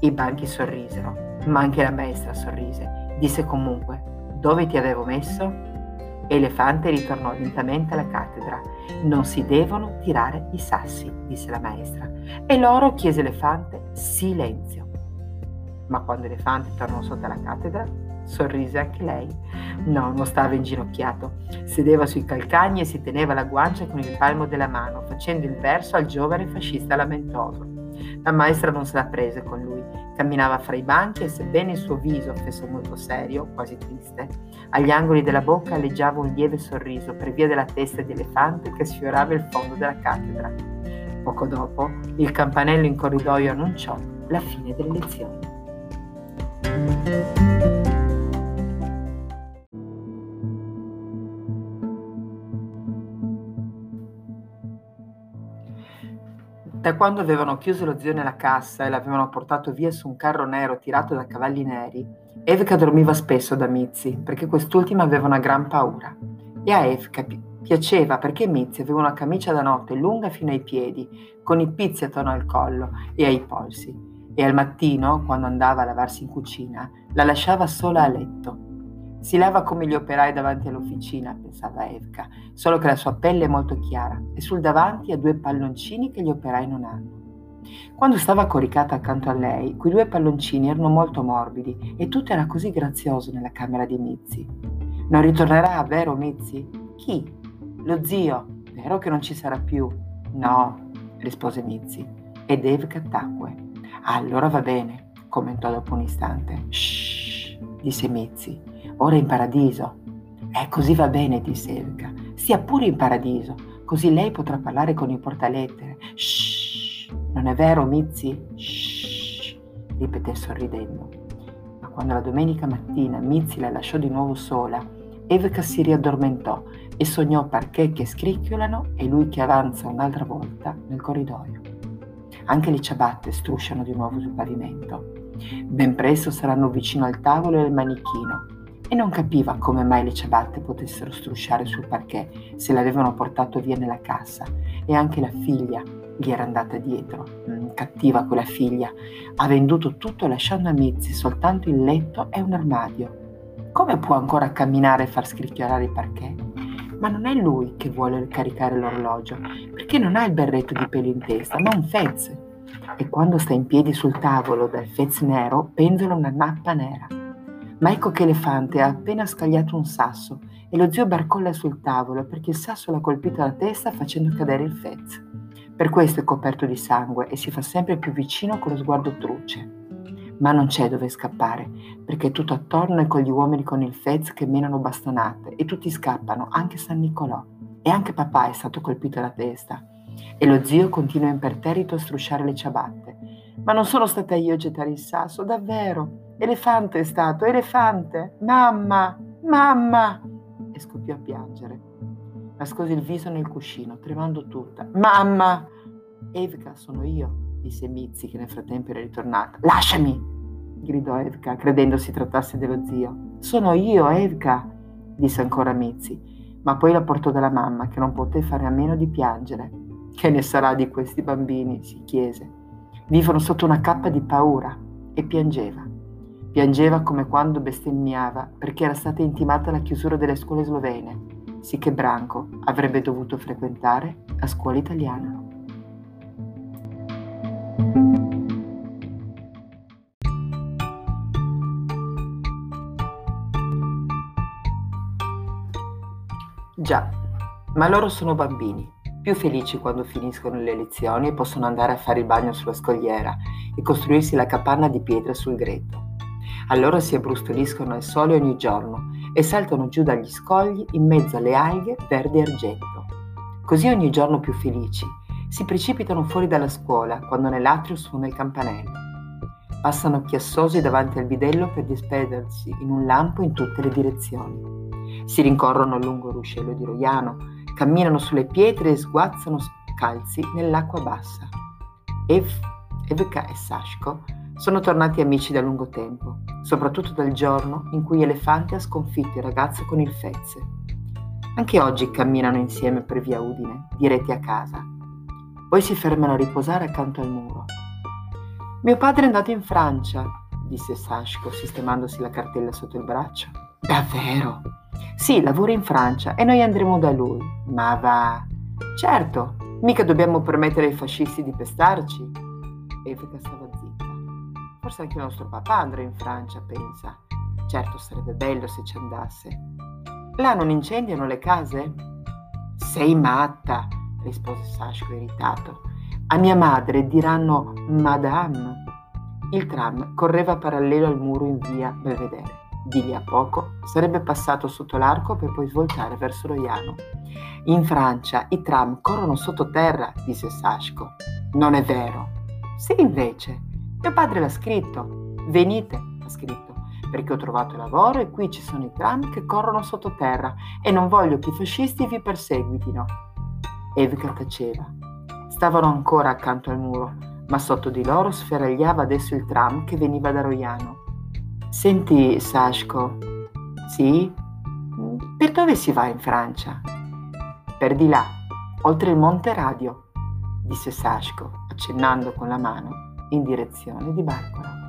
I banchi sorrisero, ma anche la maestra sorrise. Disse comunque, dove ti avevo messo? Elefante ritornò lentamente alla cattedra. Non si devono tirare i sassi, disse la maestra. E loro chiese Elefante silenzio. Ma quando Elefante tornò sotto la cattedra, sorrise anche lei. No, non stava inginocchiato. Sedeva sui calcagni e si teneva la guancia con il palmo della mano, facendo il verso al giovane fascista lamentoso. La maestra non se la prese con lui, camminava fra i banchi e sebbene il suo viso fosse molto serio, quasi triste, agli angoli della bocca alleggiava un lieve sorriso per via della testa di elefante che sfiorava il fondo della cattedra. Poco dopo, il campanello in corridoio annunciò la fine delle lezioni. Da quando avevano chiuso lo zio nella cassa e l'avevano portato via su un carro nero tirato da cavalli neri, Evka dormiva spesso da Mizzi perché quest'ultima aveva una gran paura. E a Evka piaceva perché Mizzi aveva una camicia da notte lunga fino ai piedi, con i pizzi attorno al collo e ai polsi. E al mattino, quando andava a lavarsi in cucina, la lasciava sola a letto si lava come gli operai davanti all'officina, pensava Evka, solo che la sua pelle è molto chiara e sul davanti ha due palloncini che gli operai non hanno. Quando stava coricata accanto a lei, quei due palloncini erano molto morbidi e tutto era così grazioso nella camera di Mizzi. Non ritornerà, vero Mizzi? Chi? Lo zio. Vero che non ci sarà più? No, rispose Mizzi. Ed Evka tacque. allora va bene, commentò dopo un istante. Shh, disse Mizzi. Ora in paradiso. Eh, così va bene, disse Evka. Sia pure in paradiso, così lei potrà parlare con i portalettere. Shh, non è vero, Mizzi? Shh, ripeté sorridendo. Ma quando la domenica mattina Mizzi la lasciò di nuovo sola, Evka si riaddormentò e sognò parquet che scricchiolano e lui che avanza un'altra volta nel corridoio. Anche le ciabatte strusciano di nuovo sul pavimento. Ben presto saranno vicino al tavolo e al manichino e non capiva come mai le ciabatte potessero strusciare sul parquet se l'avevano portato via nella cassa e anche la figlia gli era andata dietro. Mm, cattiva quella figlia, ha venduto tutto lasciando a Mizzi soltanto il letto e un armadio. Come può ancora camminare e far scricchiolare il parquet? Ma non è lui che vuole caricare l'orologio, perché non ha il berretto di pelo in testa, ma un fez. E quando sta in piedi sul tavolo dal fez nero, penzola una nappa nera. Ma ecco che Elefante ha appena scagliato un sasso e lo zio barcolla sul tavolo perché il sasso l'ha colpito alla testa facendo cadere il fez. Per questo è coperto di sangue e si fa sempre più vicino con lo sguardo truce. Ma non c'è dove scappare, perché tutto attorno è con gli uomini con il fez che menano bastonate e tutti scappano, anche San Nicolò. E anche papà è stato colpito alla testa. E lo zio continua imperterrito a strusciare le ciabatte. Ma non sono stata io a gettare il sasso, davvero. Elefante è stato, elefante! Mamma! Mamma! E scoppiò a piangere. Nascose il viso nel cuscino, tremando tutta. Mamma! Evka, sono io, disse Mizzi, che nel frattempo era ritornata. Lasciami! gridò Evka, credendo si trattasse dello zio. Sono io, Evka, disse ancora Mizzi, ma poi la portò dalla mamma, che non poté fare a meno di piangere. Che ne sarà di questi bambini? si chiese. Vivono sotto una cappa di paura e piangeva. Piangeva come quando bestemmiava perché era stata intimata la chiusura delle scuole slovene, sì Branco avrebbe dovuto frequentare la scuola italiana. Già, ma loro sono bambini, più felici quando finiscono le lezioni e possono andare a fare il bagno sulla scogliera e costruirsi la capanna di pietra sul greto. Allora si abbrustoliscono al sole ogni giorno e saltano giù dagli scogli in mezzo alle alghe verde e argento. Così ogni giorno più felici si precipitano fuori dalla scuola quando nell'atrio suona il campanello. Passano chiassosi davanti al bidello per disperdersi in un lampo in tutte le direzioni. Si rincorrono lungo il ruscello di Roiano, camminano sulle pietre e sguazzano scalzi nell'acqua bassa. Ev, Evka e Sashko sono tornati amici da lungo tempo, soprattutto dal giorno in cui Elefante ha sconfitto il ragazzo con il fezze. Anche oggi camminano insieme per via Udine, diretti a casa. Poi si fermano a riposare accanto al muro. Mio padre è andato in Francia, disse Sashko, sistemandosi la cartella sotto il braccio. Davvero? Sì, lavora in Francia e noi andremo da lui. Ma va. Certo, mica dobbiamo permettere ai fascisti di pestarci. Eveka stava zitta. Forse anche il nostro papà andrà in Francia, pensa. Certo, sarebbe bello se ci andasse. Là non incendiano le case? Sei matta, rispose Sashko irritato. A mia madre diranno Madame. Il tram correva parallelo al muro in via Belvedere. Di lì a poco sarebbe passato sotto l'arco per poi svoltare verso Roiano. In Francia i tram corrono sottoterra, disse Sashko. Non è vero. Sì, invece. Mio padre l'ha scritto. Venite, ha scritto, perché ho trovato lavoro e qui ci sono i tram che corrono sottoterra e non voglio che i fascisti vi perseguitino. Evika taceva. Stavano ancora accanto al muro, ma sotto di loro sferagliava adesso il tram che veniva da Roiano. Senti, Sashko. Sì? Per dove si va in Francia? Per di là, oltre il Monte Radio, disse Sashko, accennando con la mano in direzione di Barbara.